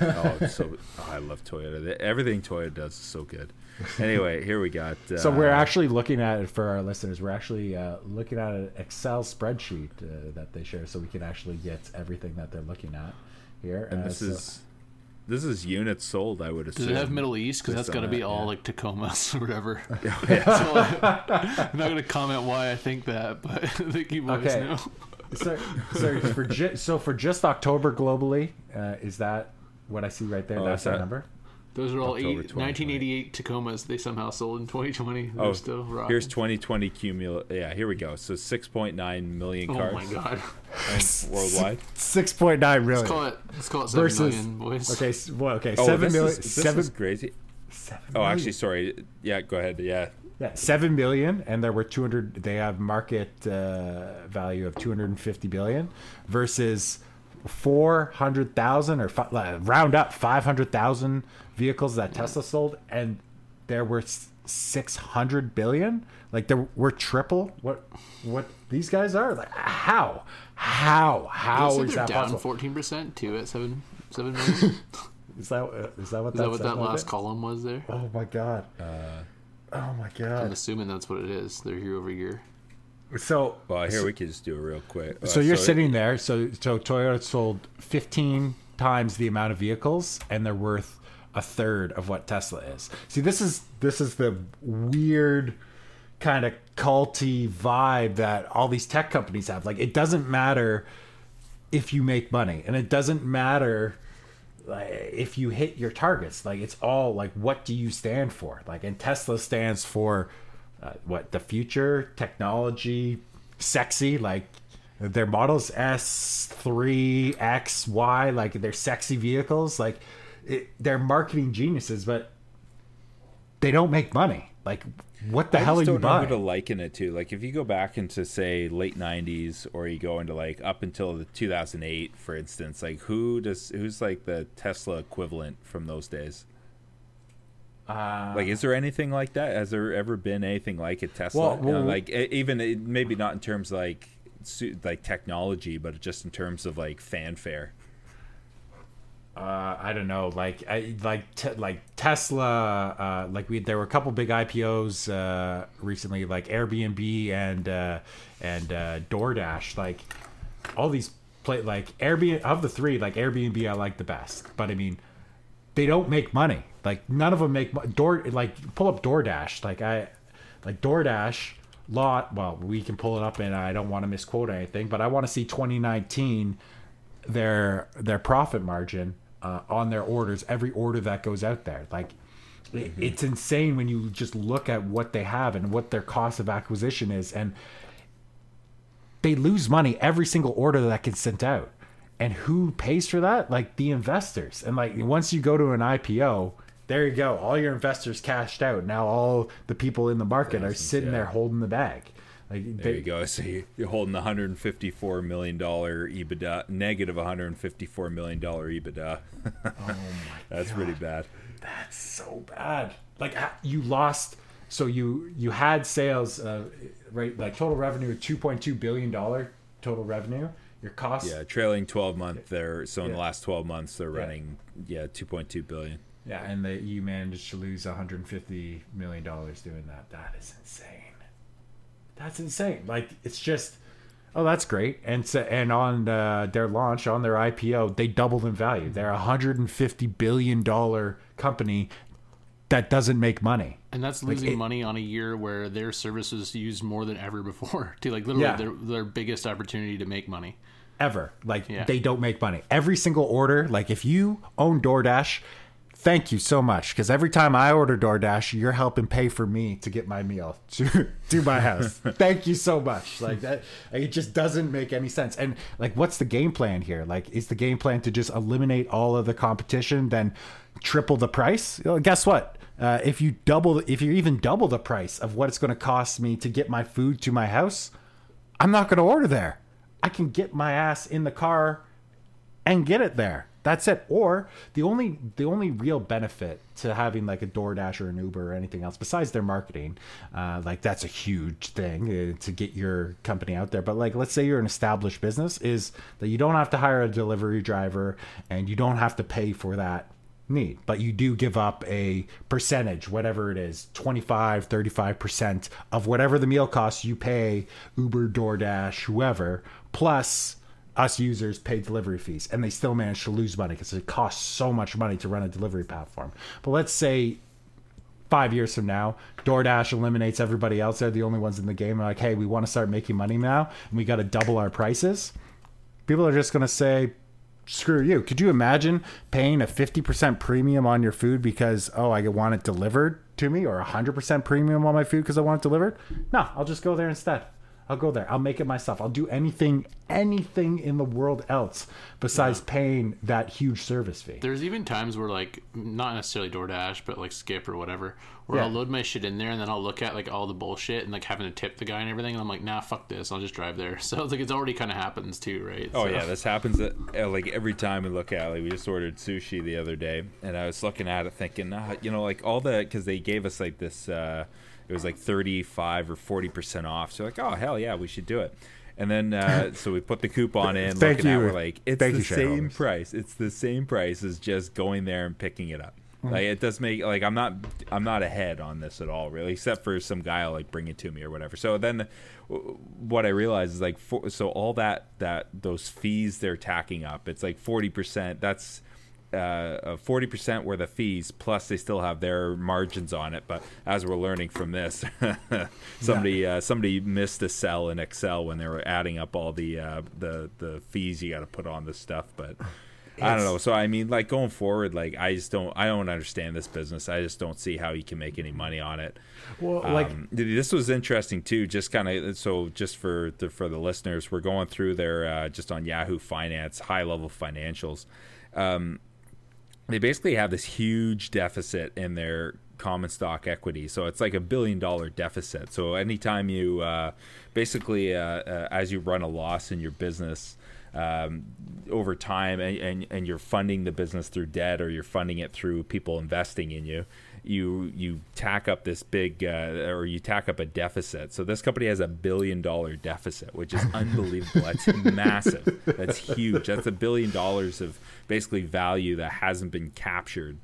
[SPEAKER 2] oh, it's so oh, I love Toyota. They- Everything Toyota does is so good. Anyway, here we got. Uh,
[SPEAKER 1] So we're actually looking at it for our listeners. We're actually uh, looking at an Excel spreadsheet uh, that they share, so we can actually get everything that they're looking at here.
[SPEAKER 2] and
[SPEAKER 1] Uh,
[SPEAKER 2] this
[SPEAKER 1] so-
[SPEAKER 2] is this is units sold. I would assume.
[SPEAKER 3] Does
[SPEAKER 2] assume.
[SPEAKER 3] it have Middle East? Because
[SPEAKER 2] based
[SPEAKER 3] that's got to be
[SPEAKER 2] that,
[SPEAKER 3] all
[SPEAKER 2] yeah.
[SPEAKER 3] like Tacomas or whatever. (laughs)
[SPEAKER 2] yeah. (laughs)
[SPEAKER 3] So, I'm not going to comment why I think that, but (laughs) I think you boys
[SPEAKER 1] Okay.
[SPEAKER 3] know.
[SPEAKER 1] so, so for ju- so for just October globally, uh, is that what I see right there?
[SPEAKER 2] Oh,
[SPEAKER 1] That's that
[SPEAKER 2] that-
[SPEAKER 1] number.
[SPEAKER 3] Those are all eight, 1988 Tacomas they somehow sold in 2020. They're
[SPEAKER 2] Oh,
[SPEAKER 3] still rocking.
[SPEAKER 2] here's 2020 cumulative. Yeah, here we go. So 6.9 million cars Oh
[SPEAKER 3] my god. (laughs)
[SPEAKER 2] worldwide.
[SPEAKER 1] Six point nine million.
[SPEAKER 3] Let's call it. Let's call it seven
[SPEAKER 1] Versus-
[SPEAKER 3] million, boys.
[SPEAKER 1] Okay, s- well, okay,
[SPEAKER 2] Oh,
[SPEAKER 1] seven
[SPEAKER 2] this
[SPEAKER 1] million.
[SPEAKER 2] is, this
[SPEAKER 1] seven-
[SPEAKER 2] is crazy.
[SPEAKER 1] seven
[SPEAKER 2] Oh,
[SPEAKER 1] million.
[SPEAKER 2] actually, sorry. Yeah, go ahead. Yeah,
[SPEAKER 1] Yeah, seven million, and there were two hundred. They have market uh, value of two hundred and fifty billion versus four hundred thousand or fi- round up five hundred thousand vehicles that Tesla sold, and there were six hundred billion. Like there were triple what what these guys are. Like how how how is that
[SPEAKER 3] down
[SPEAKER 1] possible?
[SPEAKER 3] 14 percent too at seven seven (laughs) million.
[SPEAKER 1] Is that uh, that what
[SPEAKER 3] Is
[SPEAKER 1] that
[SPEAKER 3] that what that last column was there?
[SPEAKER 1] Oh my god.
[SPEAKER 2] Uh,
[SPEAKER 1] oh my god.
[SPEAKER 3] I'm assuming that's what it is. They're year over year.
[SPEAKER 1] So
[SPEAKER 2] well, here we can just do it real quick. Uh,
[SPEAKER 1] So you're
[SPEAKER 2] it-
[SPEAKER 1] sitting there. So so Toyota sold 15 times the amount of vehicles, and they're worth a third of what Tesla is. See, this is this is the weird kind of culty vibe that all these tech companies have. Like, it doesn't matter if you make money, and it doesn't matter like, if you hit your targets. Like, it's all like, what do you stand for? Like, and Tesla stands for uh, what the future technology, sexy. Like, their models S three X Y, like they're sexy vehicles. Like, it, they're marketing geniuses, but they don't make money. Like, what the
[SPEAKER 2] I
[SPEAKER 1] hell are you
[SPEAKER 2] don't know who
[SPEAKER 1] buying?
[SPEAKER 2] to liken it to. Like, if you go back into say late '90s, or you go into like up until the 2008, for instance, like who does who's like the Tesla equivalent from those days?
[SPEAKER 1] Uh,
[SPEAKER 2] Like, is there anything like that? Has there ever been anything like a Tesla?
[SPEAKER 1] Well,
[SPEAKER 2] You know, like even maybe not in terms of like like technology, but just in terms of like fanfare.
[SPEAKER 1] uh, I don't know, like I, like te- like Tesla, uh, like we there were a couple big IPOs uh, recently, like Airbnb and uh, and uh, DoorDash, like all these play like Airbnb of the three, like Airbnb I like the best, but I mean they don't make money. Like none of them make mo- door like pull up DoorDash, like I like DoorDash lot. Well, we can pull it up, and I don't want to misquote anything, but I want to see 2019 their their profit margin uh, on their orders every order that goes out there like it- it's insane when you just look at what they have and what their cost of acquisition is and they lose money every single order that gets sent out and who pays for that like the investors and like once you go to an ipo there you go all your investors cashed out now all the people in the market are sitting
[SPEAKER 2] yeah.
[SPEAKER 1] there holding the bag like
[SPEAKER 2] There
[SPEAKER 1] they,
[SPEAKER 2] you go. So you- you're holding the 154 million dollar EBITDA, negative 154 million dollar EBITDA.
[SPEAKER 1] oh my (laughs)
[SPEAKER 2] That's pretty bad.
[SPEAKER 1] That's so bad. Like you lost. So you you had sales, uh, right? Like total revenue of two point two billion dollar total revenue. Your cost,
[SPEAKER 2] Yeah, trailing 12 month. They're so in the last 12 months they're running yeah 2.2 billion.
[SPEAKER 1] yeah, and that you managed to lose one hundred and fifty million dollars doing that. That is insane. That's insane. Like it's just. Oh, that's great. And so, and on uh, their launch, on their IPO, they doubled in value. They're a hundred and fifty billion dollar company that doesn't make money.
[SPEAKER 3] And that's losing
[SPEAKER 1] it-
[SPEAKER 3] money on a year where their services used more than ever before. (laughs) To like literally
[SPEAKER 1] Yeah.
[SPEAKER 3] their their biggest opportunity to make money.
[SPEAKER 1] Ever. Like
[SPEAKER 3] Yeah.
[SPEAKER 1] they don't make money. Every single order, like if you own DoorDash, thank you so much because every time I order DoorDash, you're helping pay for me to get my meal (laughs) to to my house. (laughs) thank you so much. Like that, it just doesn't make any sense. And like, what's the game plan here? Like, is the game plan to just eliminate all of the competition, then triple the price? Well, guess what? Uh, if you double, if you even double the price of what it's going to cost me to get my food to my house, I'm not going to order there. I can get my ass in the car and get it there. That's it. Or the only the only real benefit to having like a DoorDash or an Uber or anything else besides their marketing, uh, like that's a huge thing uh, to get your company out there. But like, let's say you're an established business, is that you don't have to hire a delivery driver and you don't have to pay for that need but you do give up a percentage whatever it is 25 35% of whatever the meal costs you pay uber doordash whoever plus us users pay delivery fees and they still manage to lose money because it costs so much money to run a delivery platform but let's say five years from now, DoorDash eliminates everybody else. They're the only ones in the game. They're like, hey, we want to start making money now, and we got to double our prices. People are just going to say, screw you. Could you imagine paying a 50% premium on your food because, oh, I want it delivered to me, or 100% premium on my food because I want it delivered? No, I'll just go there instead. I'll go there. I'll make it myself. I'll do anything, anything in the world else besides yeah. paying that huge service fee.
[SPEAKER 3] There's even times where, like, not necessarily DoorDash, but like Skip or whatever, where yeah. I'll load my shit in there and then I'll look at like all the bullshit and like having to tip the guy and everything, and I'm like, nah, fuck this. I'll just drive there. (laughs) So it's like, it's already kind of happens too, right?
[SPEAKER 2] Oh
[SPEAKER 3] so.
[SPEAKER 2] yeah, this happens at, like every time we look at. Like, we just ordered sushi the other day, and I was looking at it thinking, ah, you know, like all the because they gave us like this. uh it was like 35 or 40 percent off. So like, oh hell yeah, we should do it. And then uh, (laughs) so we put the coupon in.
[SPEAKER 1] Thank
[SPEAKER 2] looking
[SPEAKER 1] you.
[SPEAKER 2] At, we're like, it's
[SPEAKER 1] Thank
[SPEAKER 2] the
[SPEAKER 1] you,
[SPEAKER 2] same price. It's the same price as just going there and picking it up. Mm-hmm. Like it does make like I'm not I'm not ahead on this at all really, except for some guy will like bring it to me or whatever. So then what I realize is like for, so all that that those fees they're tacking up, it's like forty percent. That's uh, forty uh, percent were the fees, plus they still have their margins on it. But as we're learning from this, (laughs) somebody yeah. uh, somebody missed a cell in Excel when they were adding up all the uh, the the fees you got to put on this stuff. But it's, I don't know. So I mean, like going forward, like I just don't I don't understand this business. I just don't see how you can make any money on it.
[SPEAKER 1] Well, um, like
[SPEAKER 2] this was interesting too. Just kind of so just for the for the listeners, we're going through their uh, just on Yahoo Finance high level financials. Um, they basically have this huge deficit in their common stock equity. So it's like a billion dollar deficit. So anytime you uh, basically, uh, uh, as you run a loss in your business, um, over time and, and, and you're funding the business through debt or you're funding it through people investing in you you you tack up this big uh, or you tack up a deficit. So this company has a billion dollar deficit, which is (laughs) unbelievable. That's massive. That's huge. That's a billion dollars of basically value that hasn't been captured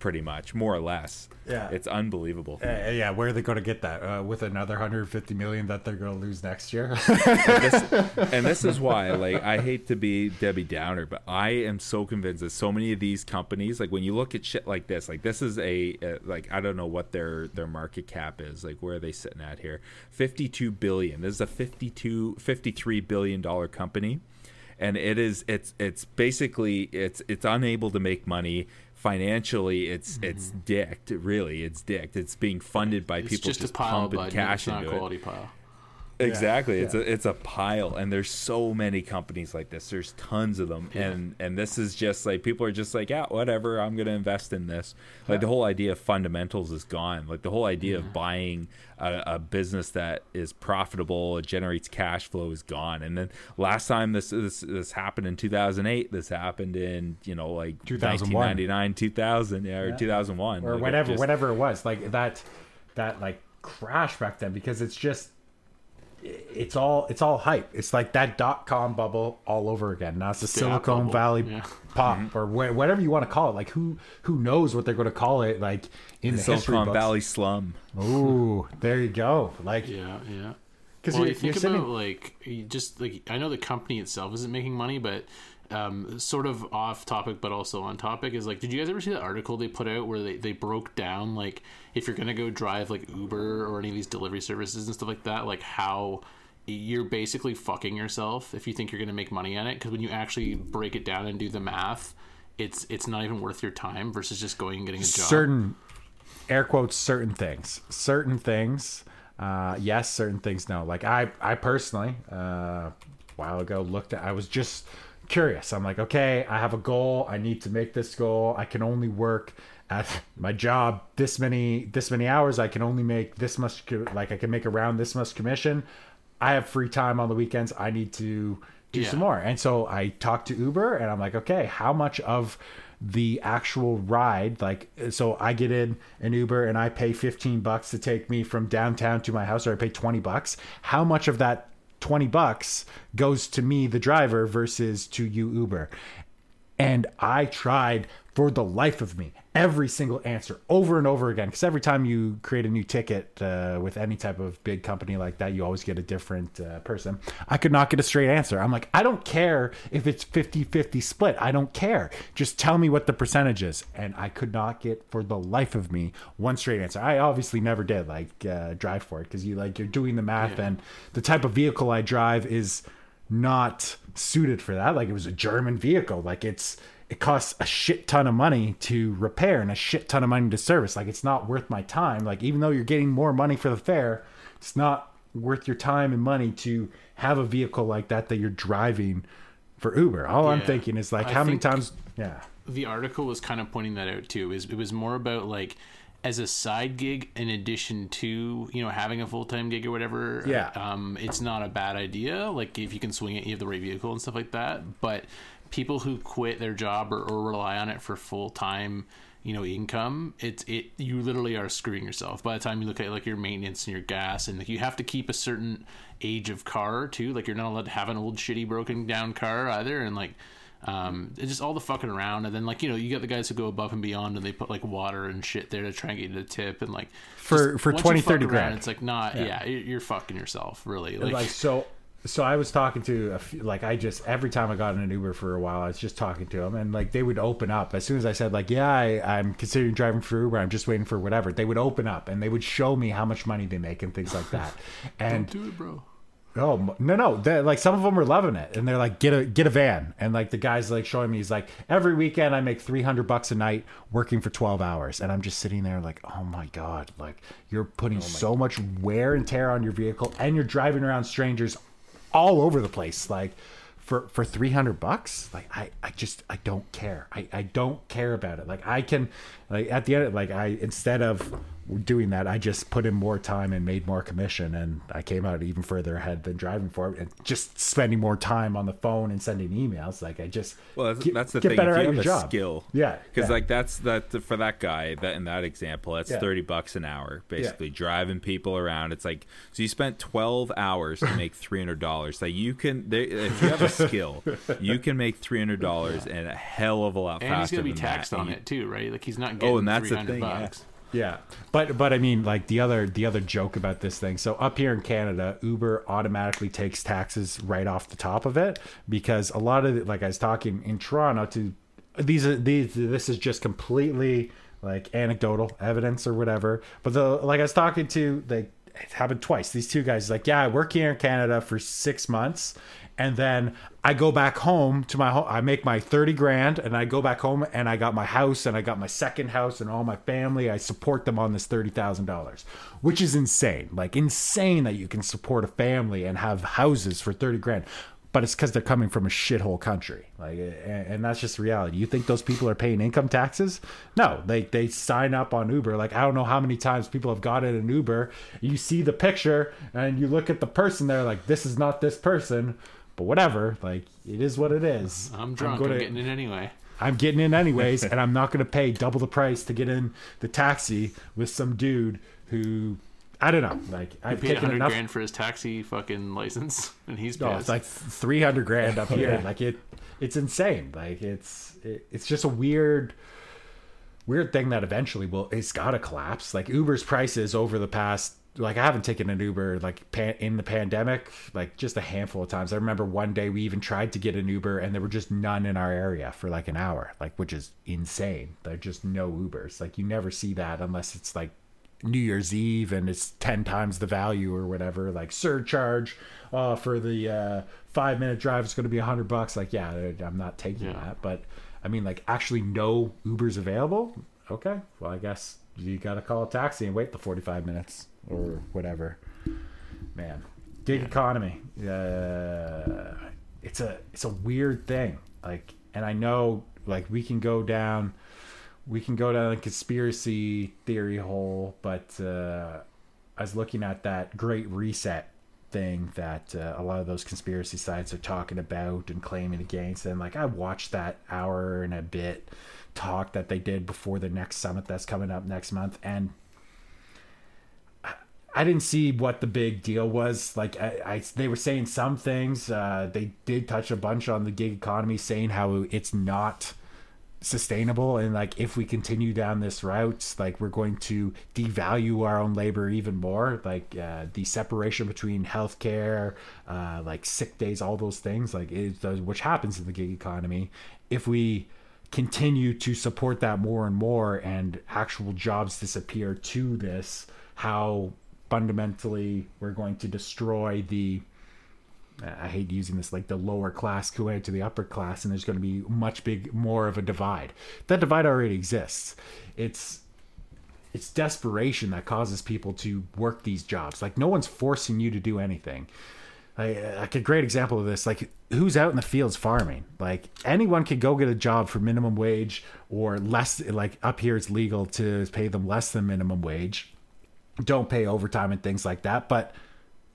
[SPEAKER 2] pretty much, more or less.
[SPEAKER 1] Yeah,
[SPEAKER 2] it's unbelievable.
[SPEAKER 1] Uh, yeah, where are they going to get that uh, with another 150 million that they're going to lose next year?
[SPEAKER 2] and, this, (laughs) and, this, is why, like, I hate to be Debbie Downer, but I am so convinced that so many of these companies, like, when you look at shit like this, like, this is a, a like, I don't know what their their market cap is, like, where are they sitting at here? 52 billion. This is a 52, 53 billion dollar company and it is it's it's basically it's it's unable to make money financially it's mm-hmm. it's dicked really it's dicked. It's being funded by
[SPEAKER 3] it's
[SPEAKER 2] people
[SPEAKER 3] just,
[SPEAKER 2] just
[SPEAKER 3] a pile,
[SPEAKER 2] pumping cash into
[SPEAKER 3] a quality
[SPEAKER 2] it.
[SPEAKER 3] pile
[SPEAKER 2] exactly.
[SPEAKER 1] Yeah,
[SPEAKER 2] it's a it's a pile and there's so many companies like this. There's tons of them
[SPEAKER 3] yeah.
[SPEAKER 2] and and this is just like people are just like yeah whatever i'm gonna invest in this. Like the whole idea of fundamentals is gone. Like the whole idea of buying a, a, business that is profitable it generates cash flow is gone. And then last time this this, this happened in 2008 this happened in you know like 1999 2000 yeah, or 2001
[SPEAKER 1] or
[SPEAKER 2] like
[SPEAKER 1] whatever
[SPEAKER 2] just,
[SPEAKER 1] whatever it was. Like that that like crash back then because it's just it's all it's all hype. It's like that dot com bubble all over again. Now it's the Silicon bubble. Valley yeah. pop mm-hmm. or wh- whatever you want to call it. Like who who knows what they're going to call it? Like in the, the
[SPEAKER 2] Silicon Valley slum.
[SPEAKER 1] Ooh, there you go. Like
[SPEAKER 3] yeah, yeah. Because well, you think about sitting... like just like I know the company itself isn't making money, but um, sort of off topic but also on topic is like did you guys ever see the article they put out where they, they broke down like if you're gonna go drive like uber or any of these delivery services and stuff like that like how you're basically fucking yourself if you think you're gonna make money on it? Because when you actually break it down and do the math it's it's not even worth your time versus just going and getting a job.
[SPEAKER 1] Certain air quotes certain things. Certain things uh, yes certain things no. Like i i personally uh, a while ago looked at i was just curious. I'm like, okay, I have a goal. I need to make this goal. I can only work at my job this many this many hours. I can only make this much like I can make around this much commission. I have free time on the weekends. I need to do yeah. some more. And so I talked to Uber and I'm like, okay, how much of the actual ride like so i get in an uber and i pay 15 bucks to take me from downtown to my house or i pay 20 bucks how much of that 20 bucks goes to me the driver versus to you uber And I tried for the life of me every single answer over and over again. Because every time you create a new ticket uh, with any type of big company like that, you always get a different uh, person. I could not get a straight answer. I'm like, I don't care if it's 50 50 split. I don't care. Just tell me what the percentage is. And I could not get for the life of me one straight answer. I obviously never did like uh, drive for it because you like you're doing the math
[SPEAKER 3] Yeah.
[SPEAKER 1] and the type of vehicle I drive is not suited for that. Like it was a German vehicle. Like it's it costs a shit ton of money to repair and a shit ton of money to service. Like it's not worth my time. Like even though you're getting more money for the fare, it's not worth your time and money to have a vehicle like that that you're driving for Uber. All I'm thinking is like
[SPEAKER 3] I
[SPEAKER 1] how many times yeah.
[SPEAKER 3] the article was kind of pointing that out too. Is it was more about like as a side gig in addition to you know having a full time gig or whatever.
[SPEAKER 1] Yeah.
[SPEAKER 3] um, it's not a bad idea. Like if you can swing it, you have the right vehicle and stuff like that. But people who quit their job or, or rely on it for full time you know income it's it you literally are screwing yourself by the time you look at like your maintenance and your gas and like you have to keep a certain age of car too like you're not allowed to have an old shitty broken down car either and like um it's just all the fucking around. And then like you know you got the guys who go above and beyond and they put like water and shit there to try and get you to tip and like
[SPEAKER 1] For- for
[SPEAKER 3] once
[SPEAKER 1] 20,
[SPEAKER 3] you fuck
[SPEAKER 1] 30
[SPEAKER 3] around,
[SPEAKER 1] grand.
[SPEAKER 3] it's like not yeah, you're, you're fucking yourself really. Like,
[SPEAKER 1] like so so i was talking to a few, like i just every time i got in an uber for a while i was just talking to them and like they would open up. As soon as i said like yeah I, i'm considering driving for uber i'm just waiting for whatever they would open up and they would show me how much money they make and things like that. (laughs) And
[SPEAKER 3] do it bro
[SPEAKER 1] Oh no no! Like some of them are loving it, and they're like, get a get a van, and like the guy's like showing me, he's like, every weekend I make three hundred bucks a night working for twelve hours, and I'm just sitting there like, oh my god, like you're putting oh so much wear and tear on your vehicle, and you're driving around strangers all over the place, like for for 300 bucks? Like i i just i don't care. I i don't care about it. Like i can like at the end like i instead of doing that i just put in more time and made more commission and i came out even further ahead than driving for it and just spending more time on the phone and sending emails like i just
[SPEAKER 2] Well, that's,
[SPEAKER 1] get-
[SPEAKER 2] that's the
[SPEAKER 1] get
[SPEAKER 2] thing.
[SPEAKER 1] better
[SPEAKER 2] if
[SPEAKER 1] at
[SPEAKER 2] you
[SPEAKER 1] your
[SPEAKER 2] have a
[SPEAKER 1] job.
[SPEAKER 2] skill,
[SPEAKER 1] yeah
[SPEAKER 2] because
[SPEAKER 1] yeah.
[SPEAKER 2] like that's that for that guy that in that example, that's
[SPEAKER 1] Yeah.
[SPEAKER 2] thirty bucks an hour, basically driving people around. It's like so you spent twelve hours to make three hundred dollars. Like you can, they, if you have a skill, you can make three hundred dollars and a hell of a lot
[SPEAKER 3] and he's gonna be taxed
[SPEAKER 2] that.
[SPEAKER 3] on
[SPEAKER 2] And
[SPEAKER 3] it too right like he's not oh, getting
[SPEAKER 2] Oh, and that's the
[SPEAKER 3] 300
[SPEAKER 2] thing, yeah.
[SPEAKER 3] bucks
[SPEAKER 1] Yeah, but but I mean, like the other the other joke about this thing. So up here in Canada, Uber automatically takes taxes right off the top of it because a lot of the, like I was talking in Toronto to these are these this is just completely like anecdotal evidence or whatever. But the like I was talking to like it happened twice. These two guys like, yeah, I work here in Canada for six months, and then I go back home to my home. I make my thirty grand, and I go back home, and I got my house, and I got my second house, and all my family. I support them on this thirty thousand dollars, which is insane. Like insane that you can support a family and have houses for thirty grand. But it's because they're coming from a shithole country, like, and, and that's just reality. You think those people are paying income taxes? No, they they sign up on Uber. Like I don't know how many times people have got in an Uber. You see the picture and you look at the person there, like this is not this person. But whatever, like it is what it is.
[SPEAKER 3] i'm drunk i'm,
[SPEAKER 1] gonna-
[SPEAKER 3] getting in anyway
[SPEAKER 1] I'm getting in anyways, (laughs) and I'm not going to pay double the price to get in the taxi with some dude who I don't know. Like I've
[SPEAKER 3] paid
[SPEAKER 1] taken
[SPEAKER 3] 100
[SPEAKER 1] enough.
[SPEAKER 3] grand for his taxi fucking license (laughs) and he's
[SPEAKER 1] No, it's like three hundred grand up (laughs) here. Like it, it's insane. Like it's it, it's just a weird, weird thing that eventually will it's got to collapse. Like Uber's prices over the past. Like I haven't taken an Uber like pan, in the pandemic, like just a handful of times. I remember one day we even tried to get an Uber and there were just none in our area for like an hour, like which is insane. There are just no Ubers. Like you never see that unless it's like New Year's Eve and it's 10 times the value or whatever, like surcharge uh, for the uh, five minute drive is going to be a hundred bucks. Like, yeah, I'm not taking
[SPEAKER 3] Yeah.
[SPEAKER 1] that. But I mean, like, actually, no Uber's available. Okay. Well, I guess you got to call a taxi and wait the 45 minutes or whatever. Man, gig economy. Uh, it's a it's a weird thing. Like, and I know like we can go down we can go down a conspiracy theory hole, but uh, I was looking at that Great Reset thing that uh, a lot of those conspiracy sites are talking about and claiming against. And like I watched that hour and a bit talk that they did before the next summit that's coming up next month, and I didn't see what the big deal was. Like I, I they were saying some things. Uh, they did touch a bunch on the gig economy, saying how it's not sustainable and like if we continue down this route like we're going to devalue our own labor even more like uh, the separation between healthcare uh, like sick days all those things like it, which happens in the gig economy if we continue to support that more and more and actual jobs disappear to this how fundamentally we're going to destroy the I hate using this like the lower class compared to the upper class, and there's going to be much big more of a divide. That divide already exists. It's it's desperation that causes people to work these jobs. Like no one's forcing you to do anything. Like, like a great example of this, like who's out in the fields farming? Like anyone can go get a job for minimum wage or less. Like up here, it's legal to pay them less than minimum wage. Don't pay overtime and things like that. But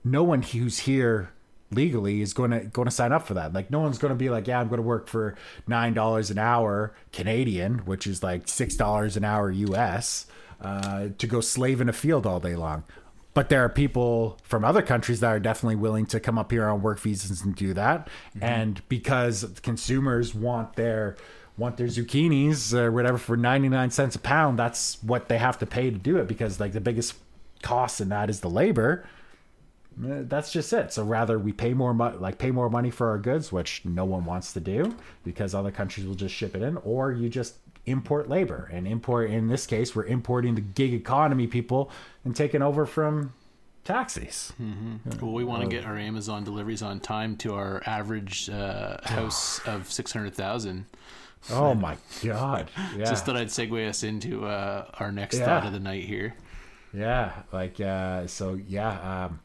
[SPEAKER 1] no one who's here legally is going to going to sign up for that. Like no one's going to be like, yeah, I'm going to work for nine dollars an hour Canadian, which is like six dollars an hour US, uh, to go slave in a field all day long. But there are people from other countries that are definitely willing to come up here on work visas and do that. Mm-hmm. And because consumers want their want their zucchinis or whatever for 99 cents a pound, that's what they have to pay to do it because like the biggest cost in that is the labor Eh, that's just it. So rather we pay more money, like pay more money for our goods, which no one wants to do because other countries will just ship it in, or you just import labor and import. In this case, we're importing the gig economy people and taking over from taxis.
[SPEAKER 3] Mm-hmm. Well, we want to get our Amazon deliveries on time to our average uh, house (sighs) of six hundred thousand.
[SPEAKER 1] Oh my god! (laughs)
[SPEAKER 3] Yeah. Just thought I'd segue us into uh, our next yeah. thought of the night here.
[SPEAKER 1] Yeah, like uh, so. Yeah, um,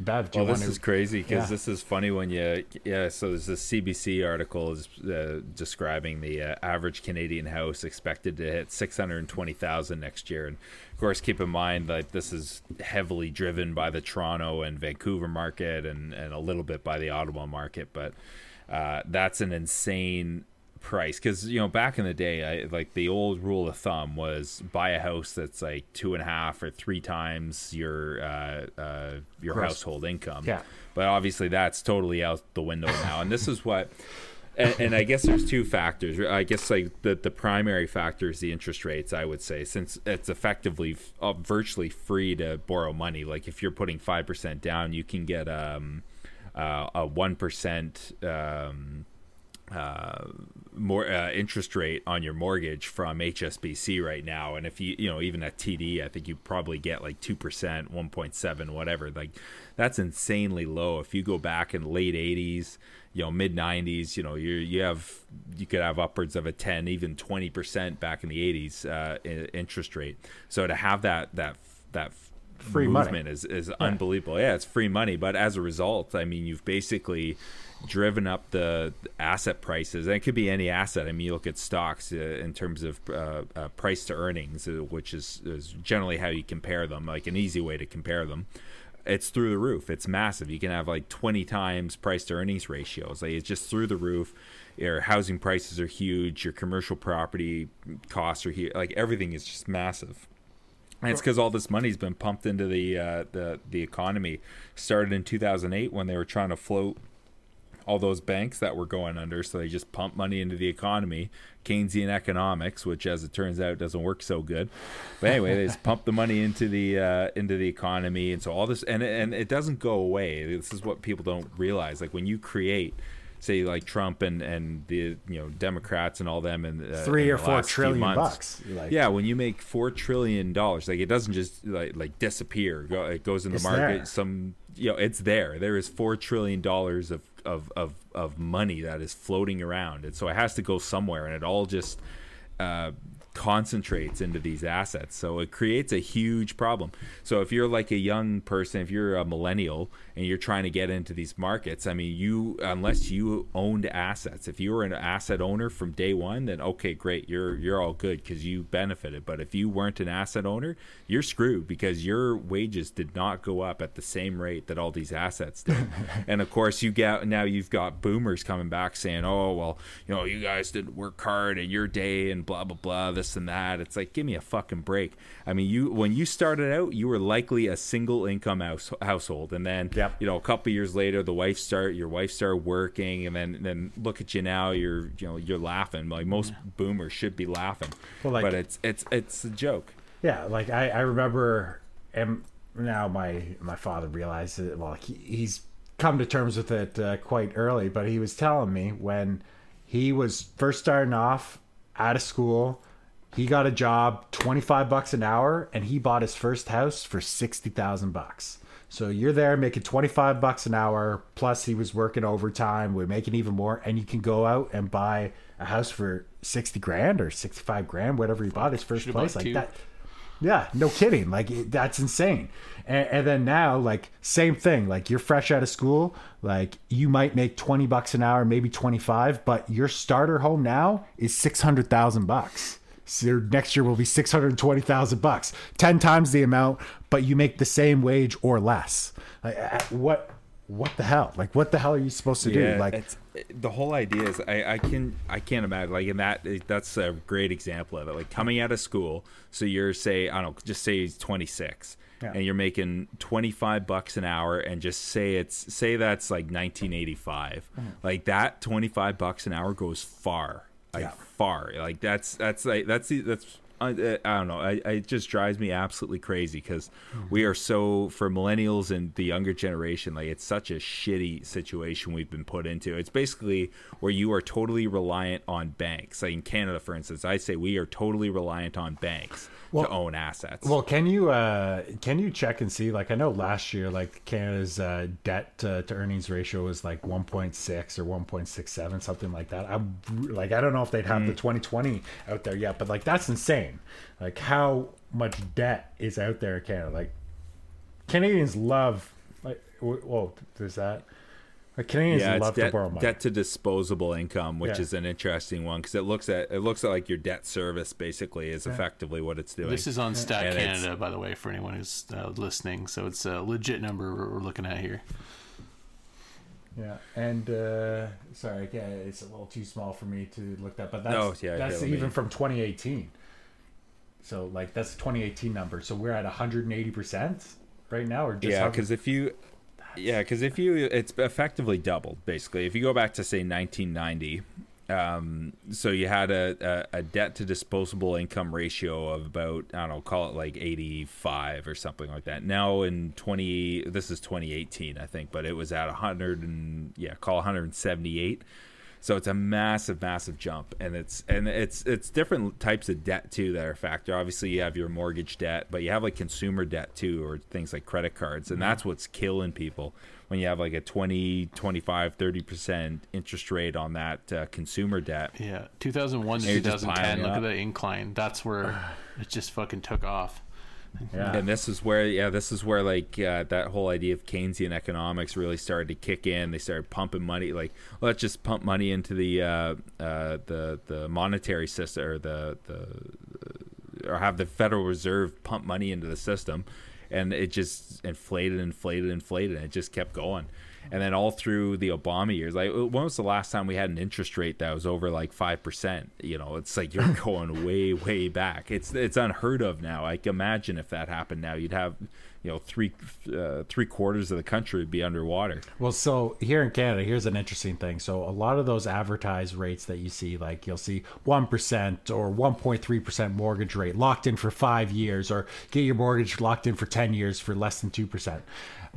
[SPEAKER 1] Bev,
[SPEAKER 2] do well, this to... is crazy because yeah. this is funny when you yeah. So there's this CBC article is uh, describing the uh, average Canadian house expected to hit six hundred twenty thousand next year, and of course keep in mind that this is heavily driven by the Toronto and Vancouver market, and and a little bit by the Ottawa market, but uh, that's an insane price because you know back in the day I, like the old rule of thumb was buy a house that's like two and a half or three times your uh, uh, your Gross. household income
[SPEAKER 1] yeah
[SPEAKER 2] but obviously that's totally out the window now and this is what and, and, I guess there's two factors. I guess like the the primary factor is the interest rates. I would say since it's effectively uh, virtually free to borrow money. Like if you're putting five percent down, you can get um, uh, a one percent um, uh, more uh, interest rate on your mortgage from HSBC right now, and if you you know even at TD, I think you probably get like two percent, one point seven, whatever. Like that's insanely low. If you go back in late '80s, you know mid '90s, you know you you have you could have upwards of a ten, even twenty percent back in the '80s uh, interest rate. So to have that that that
[SPEAKER 1] free
[SPEAKER 2] movement
[SPEAKER 1] money.
[SPEAKER 2] is is yeah. unbelievable. Yeah, it's free money, but as a result, I mean, you've basically driven up the asset prices. And it could be any asset. I mean, you look at stocks uh, in terms of uh, uh, price to earnings, uh, which is, is generally how you compare them, like an easy way to compare them. It's through the roof. It's massive. You can have like 20 times price to earnings ratios. Like it's just through the roof. Your housing prices are huge. Your commercial property costs are huge. Like everything is just massive. And it's because all this money's been pumped into the uh, the the economy. Started in 2008 when they were trying to float all those banks that were going under. So they just pump money into the economy, Keynesian economics, which, as it turns out, doesn't work so good. But anyway, they just (laughs) pump the money into the uh, into the economy, and so all this, and and it doesn't go away. This is what people don't realize. Like when you create say like Trump and and the you know Democrats and all them and
[SPEAKER 1] uh, three
[SPEAKER 2] or
[SPEAKER 1] four trillion bucks.
[SPEAKER 2] Like, yeah, when you make four trillion dollars, like it doesn't just like like disappear. It goes in the market. There. Some you know it's there. There is four trillion dollars of of, of, of money that is floating around. And so it has to go somewhere, and it all just uh, concentrates into these assets. So it creates a huge problem. So if you're like a young person, if you're a millennial and you're trying to get into these markets, I mean, you unless you owned assets, if you were an asset owner from day one, then okay, great, you're you're all good because you benefited. But if you weren't an asset owner, you're screwed because your wages did not go up at the same rate that all these assets did. (laughs) and of course, you get now you've got boomers coming back saying, "Oh, well, you know, you guys didn't work hard in your day and blah blah blah." This this and that. It's like, give me a fucking break. I mean, you when you started out, you were likely a single income house, household, and then
[SPEAKER 1] Yep.
[SPEAKER 2] you know a couple years later, the wife start your wife started working, and then then look at you now. You're you know you're laughing like most boomers should be laughing,
[SPEAKER 1] Well, like-
[SPEAKER 2] but it's it's it's a joke.
[SPEAKER 1] Yeah, like I, I remember, and now my my father realized it. Well, he, he's come to terms with it uh, quite early, but he was telling me when he was first starting off out of school, he got a job, twenty five bucks an hour, and he bought his first house for sixty thousand bucks. So you're there making 25 bucks an hour, plus he was working overtime, we're making even more, and you can go out and buy a house for 60 grand or 65 grand, whatever he bought his first
[SPEAKER 3] Should've
[SPEAKER 1] place. Like
[SPEAKER 3] two.
[SPEAKER 1] that. Yeah, no kidding. Like it, that's insane. And, and then now, like same thing. Like you're fresh out of school. Like you might make twenty bucks an hour, maybe twenty five, but your starter home now is six hundred thousand bucks. So your next year will be six hundred twenty thousand bucks, ten times the amount, but you make the same wage or less. Like uh, what? What the hell? Like what the hell are you supposed to do? Like
[SPEAKER 2] it's, the whole idea is I, I can I can't imagine like in that that's a great example of it. Like coming out of school, so you're say I don't know, just say he's 26,
[SPEAKER 1] Yeah.
[SPEAKER 2] and you're making 25 bucks an hour, and just say it's say that's like 1985,
[SPEAKER 1] Mm-hmm.
[SPEAKER 2] like that 25 bucks an hour goes far, like
[SPEAKER 1] Yeah.
[SPEAKER 2] far. Like that's that's like that's the- that's. I, I don't know. I, it just drives me absolutely crazy because we are so for millennials and the younger generation. Like it's such a shitty situation we've been put into. It's basically where you are totally reliant on banks. Like in Canada, for instance, I say we are totally reliant on banks
[SPEAKER 1] Well-
[SPEAKER 2] to own assets.
[SPEAKER 1] Well, can you uh, can you check and see? Like I know last year, like Canada's uh, debt to, to earnings ratio was like 1.6 or 1.67, something like that. I'm like I don't know if they'd have the 2020 out there yet, but like that's insane. Like how much debt is out there in Canada? Like Canadians love like whoa, there's that. Like Canadians
[SPEAKER 2] yeah, it's
[SPEAKER 1] love to
[SPEAKER 2] debt,
[SPEAKER 1] borrow money.
[SPEAKER 2] debt to disposable income, which
[SPEAKER 1] Yeah.
[SPEAKER 2] is an interesting one because it looks at it looks at like your debt service basically is effectively what it's doing.
[SPEAKER 3] This is on Stat
[SPEAKER 2] And
[SPEAKER 3] Canada, by the way, for anyone who's uh, listening. So it's a legit number we're we're looking at here.
[SPEAKER 1] Yeah, and uh, sorry, yeah, it's a little too small for me to look that, but that's
[SPEAKER 2] Oh, yeah,
[SPEAKER 1] that's
[SPEAKER 2] yeah, let me-
[SPEAKER 1] even from 2018. So like that's 2018 number. So we're at 180 percent right now, or just
[SPEAKER 2] yeah because if you yeah because if you it's effectively doubled basically. If you go back to say 1990 um, so you had a, a, a debt to disposable income ratio of about i don't know call it like 85 or something like that. Now in 20 this is 2018 i think but it was at 100 and yeah call 178 so it's a massive, massive jump, and it's and it's it's different types of debt too that are a factor. Obviously, you have your mortgage debt, but you have like consumer debt too, or things like credit cards, and that's what's killing people when you have like a 20, 25, 30 percent interest rate on that uh, consumer debt.
[SPEAKER 3] Yeah, two thousand
[SPEAKER 2] one to
[SPEAKER 3] two
[SPEAKER 2] thousand ten.
[SPEAKER 3] Look
[SPEAKER 2] up.
[SPEAKER 3] at the incline. That's where (sighs) it just fucking took off.
[SPEAKER 1] Yeah,
[SPEAKER 2] And this is where, yeah, this is where like uh, that whole idea of Keynesian economics really started to kick in. They started pumping money, like let's just pump money into the uh, uh, the the monetary system or the the or have the Federal Reserve pump money into the system, and it just inflated, inflated, inflated, and it just kept going. And then all through the Obama years, like when was the last time we had an interest rate that was over like five percent? You know, it's like you're (laughs) going way, way back. It's it's unheard of now. Like imagine if that happened now, you'd have you know three uh, three quarters of the country would be underwater.
[SPEAKER 1] Well, so here in Canada, here's an interesting thing. So a lot of those advertised rates that you see, like you'll see one percent or one point three percent mortgage rate locked in for five years, or get your mortgage locked in for ten years for less than two percent.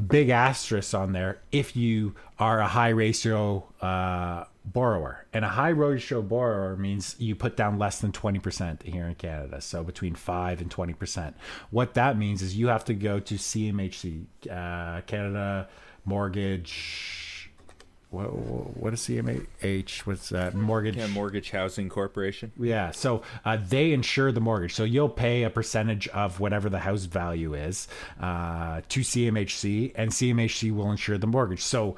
[SPEAKER 1] Big asterisk on there if you are a high ratio uh, borrower, and a high ratio borrower means you put down less than twenty percent here in Canada. So between five and twenty percent. What that means is you have to go to CMHC, uh, Canada Mortgage. What, what is CMH? What's that? Mortgage.
[SPEAKER 2] Yeah, Mortgage Housing Corporation.
[SPEAKER 1] Yeah, so uh, they insure the mortgage. So you'll pay a percentage of whatever the house value is uh, to CMHC, and CMHC will insure the mortgage. So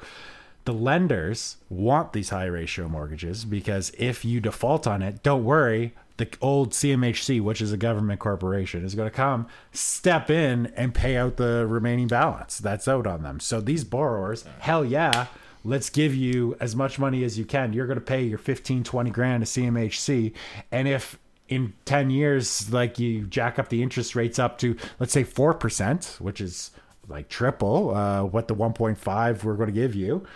[SPEAKER 1] the lenders want these high ratio mortgages because if you default on it, don't worry. The old CMHC, which is a government corporation, is going to come step in and pay out the remaining balance that's out on them. So these borrowers, hell yeah, let's give you as much money as you can. You're going to pay your 15, 20 grand to CMHC. And if in 10 years like you jack up the interest rates up to let's say 4% which is like triple uh, what the 1.5 we're going to give you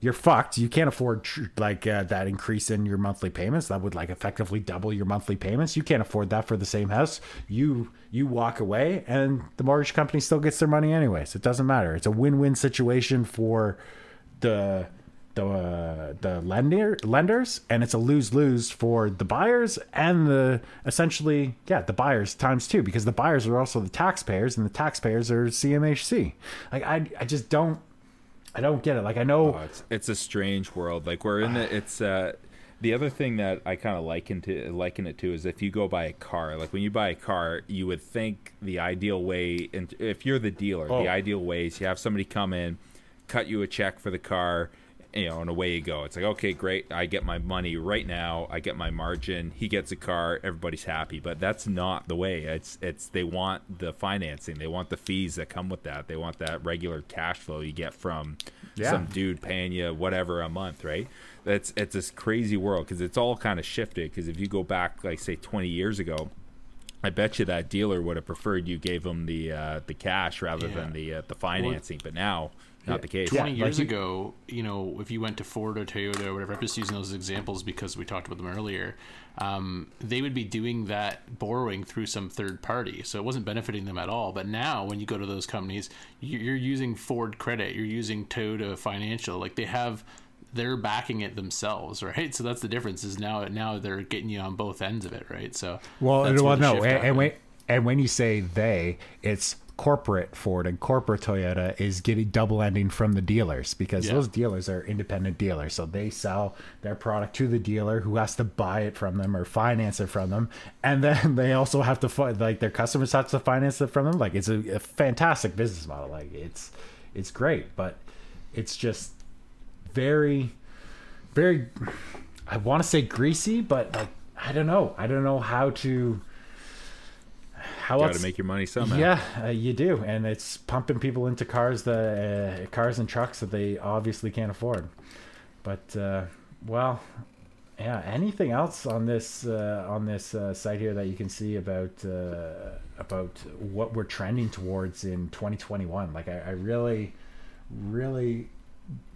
[SPEAKER 1] you're fucked. You can't afford like uh, that increase in your monthly payments that would like effectively double your monthly payments. You can't afford that for the same house. You you walk away and the mortgage company still gets their money anyways. It doesn't matter. It's a win-win situation for the the uh, the lender lenders and it's a lose lose for the buyers and the essentially yeah the buyers times two because the buyers are also the taxpayers and the taxpayers are CMHC like I I just don't I don't get it like I know
[SPEAKER 2] Oh, it's it's a strange world. Like we're in the it's uh the other thing that I kind of liken to liken it to is if you go buy a car, like when you buy a car, you would think the ideal way, and if you're the dealer,
[SPEAKER 1] Oh.
[SPEAKER 2] the ideal way is you have somebody come in, cut you a check for the car, you know, and away you go. It's like okay, great, I get my money right now, I get my margin, he gets a car, everybody's happy. But that's not the way. It's it's they want the financing, they want the fees that come with that, they want that regular cash flow you get from
[SPEAKER 1] Yeah.
[SPEAKER 2] some dude paying you whatever a month, right? That's it's this crazy world because it's all kind of shifted. Because if you go back, like say 20 years ago, I bet you that dealer would have preferred you gave him the uh, the cash rather
[SPEAKER 3] Yeah.
[SPEAKER 2] than the uh, the financing. But now, not the case.
[SPEAKER 3] 20
[SPEAKER 1] Yeah,
[SPEAKER 3] years
[SPEAKER 1] like
[SPEAKER 3] ago, you know, if you went to Ford or Toyota or whatever, I'm just using those examples because we talked about them earlier, um, they would be doing that borrowing through some third party. So it wasn't benefiting them at all. But now, when you go to those companies, you- you're using Ford Credit, you're using Toyota Financial. Like they have, they're backing it themselves, right? So that's the difference is now now they're getting you on both ends of it, right? So
[SPEAKER 1] Well,
[SPEAKER 3] that's where
[SPEAKER 1] well, no, and, and
[SPEAKER 3] happened.
[SPEAKER 1] when and when you say they, it's corporate Ford and corporate Toyota is getting double ending from the dealers because
[SPEAKER 3] Yeah.
[SPEAKER 1] those dealers are independent dealers, so they sell their product to the dealer who has to buy it from them or finance it from them, and then (laughs) they also have to like their customers have to finance it from them. Like it's a, a fantastic business model. Like it's it's great, but it's just very very I want to say greasy, but like I don't know. I don't know how to how else?
[SPEAKER 2] Got to make your money somehow.
[SPEAKER 1] yeah, uh, you do, and it's pumping people into cars the uh, cars and trucks that they obviously can't afford. But uh, well, yeah. Anything else on this uh, on this uh, site here that you can see about uh, about what we're trending towards in 2021? Like, I, I really, really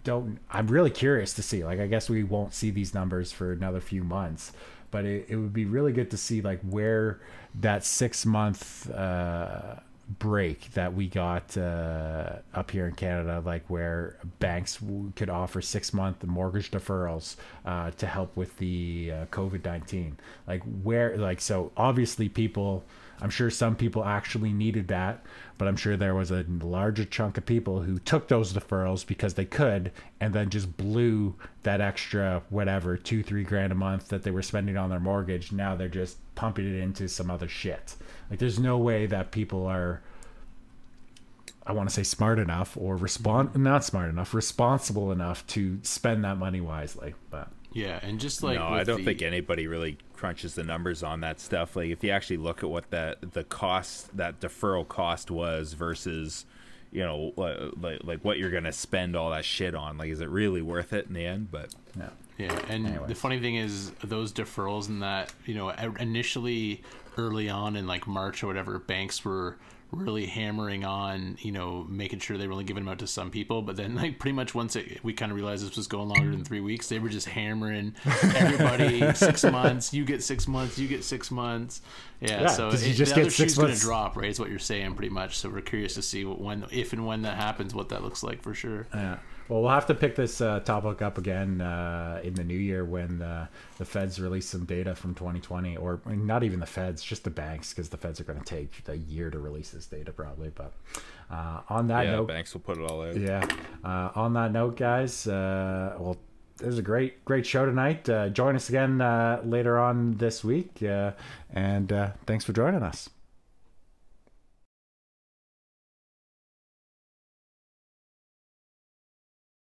[SPEAKER 1] don't. I'm really curious to see. Like, I guess we won't see these numbers for another few months, but it, it would be really good to see like where that six month uh, break that we got uh, up here in Canada, like where banks could offer six month mortgage deferrals uh, to help with the uh, COVID nineteen. Like where, like so, obviously people. I'm sure some people actually needed that, but I'm sure there was a larger chunk of people who took those deferrals because they could and then just blew that extra whatever, two, three grand a month that they were spending on their mortgage. Now they're just pumping it into some other shit. Like there's no way that people are I want to say smart enough or respond not smart enough, responsible enough to spend that money wisely. But
[SPEAKER 3] yeah, and just like
[SPEAKER 2] no, I don't
[SPEAKER 3] the-
[SPEAKER 2] think anybody really crunches the numbers on that stuff. Like if you actually look at what that the cost that deferral cost was versus, you know, like like what you're gonna spend all that shit on. Like, is it really worth it in the end? But
[SPEAKER 1] yeah.
[SPEAKER 3] Yeah, and the funny thing is those deferrals and that you know initially early on in like March or whatever, banks were really hammering on you know making sure they were only giving them out to some people, but then like pretty much once it, we kind of realized this was going longer than three weeks, they were just hammering everybody (laughs) six months. You get six months. You get six months. Yeah,
[SPEAKER 1] Yeah,
[SPEAKER 3] so
[SPEAKER 1] 'cause you just
[SPEAKER 3] the
[SPEAKER 1] get
[SPEAKER 3] other shoe's going to drop, right? Is what you're saying pretty much. So we're curious to see what, when, if and when that happens, what that looks like for sure.
[SPEAKER 1] Yeah. Well, we'll have to pick this uh, topic up again uh, in the new year when uh, the feds release some data from 2020, or not even the feds, just the banks, because the feds are going to take a year to release this data probably. But uh, on that
[SPEAKER 2] yeah,
[SPEAKER 1] note,
[SPEAKER 2] banks will put it all out.
[SPEAKER 1] yeah. Uh, on that note, guys, uh, well, it was a great, great show tonight. Uh, join us again uh, later on this week, uh, and uh, thanks for joining us.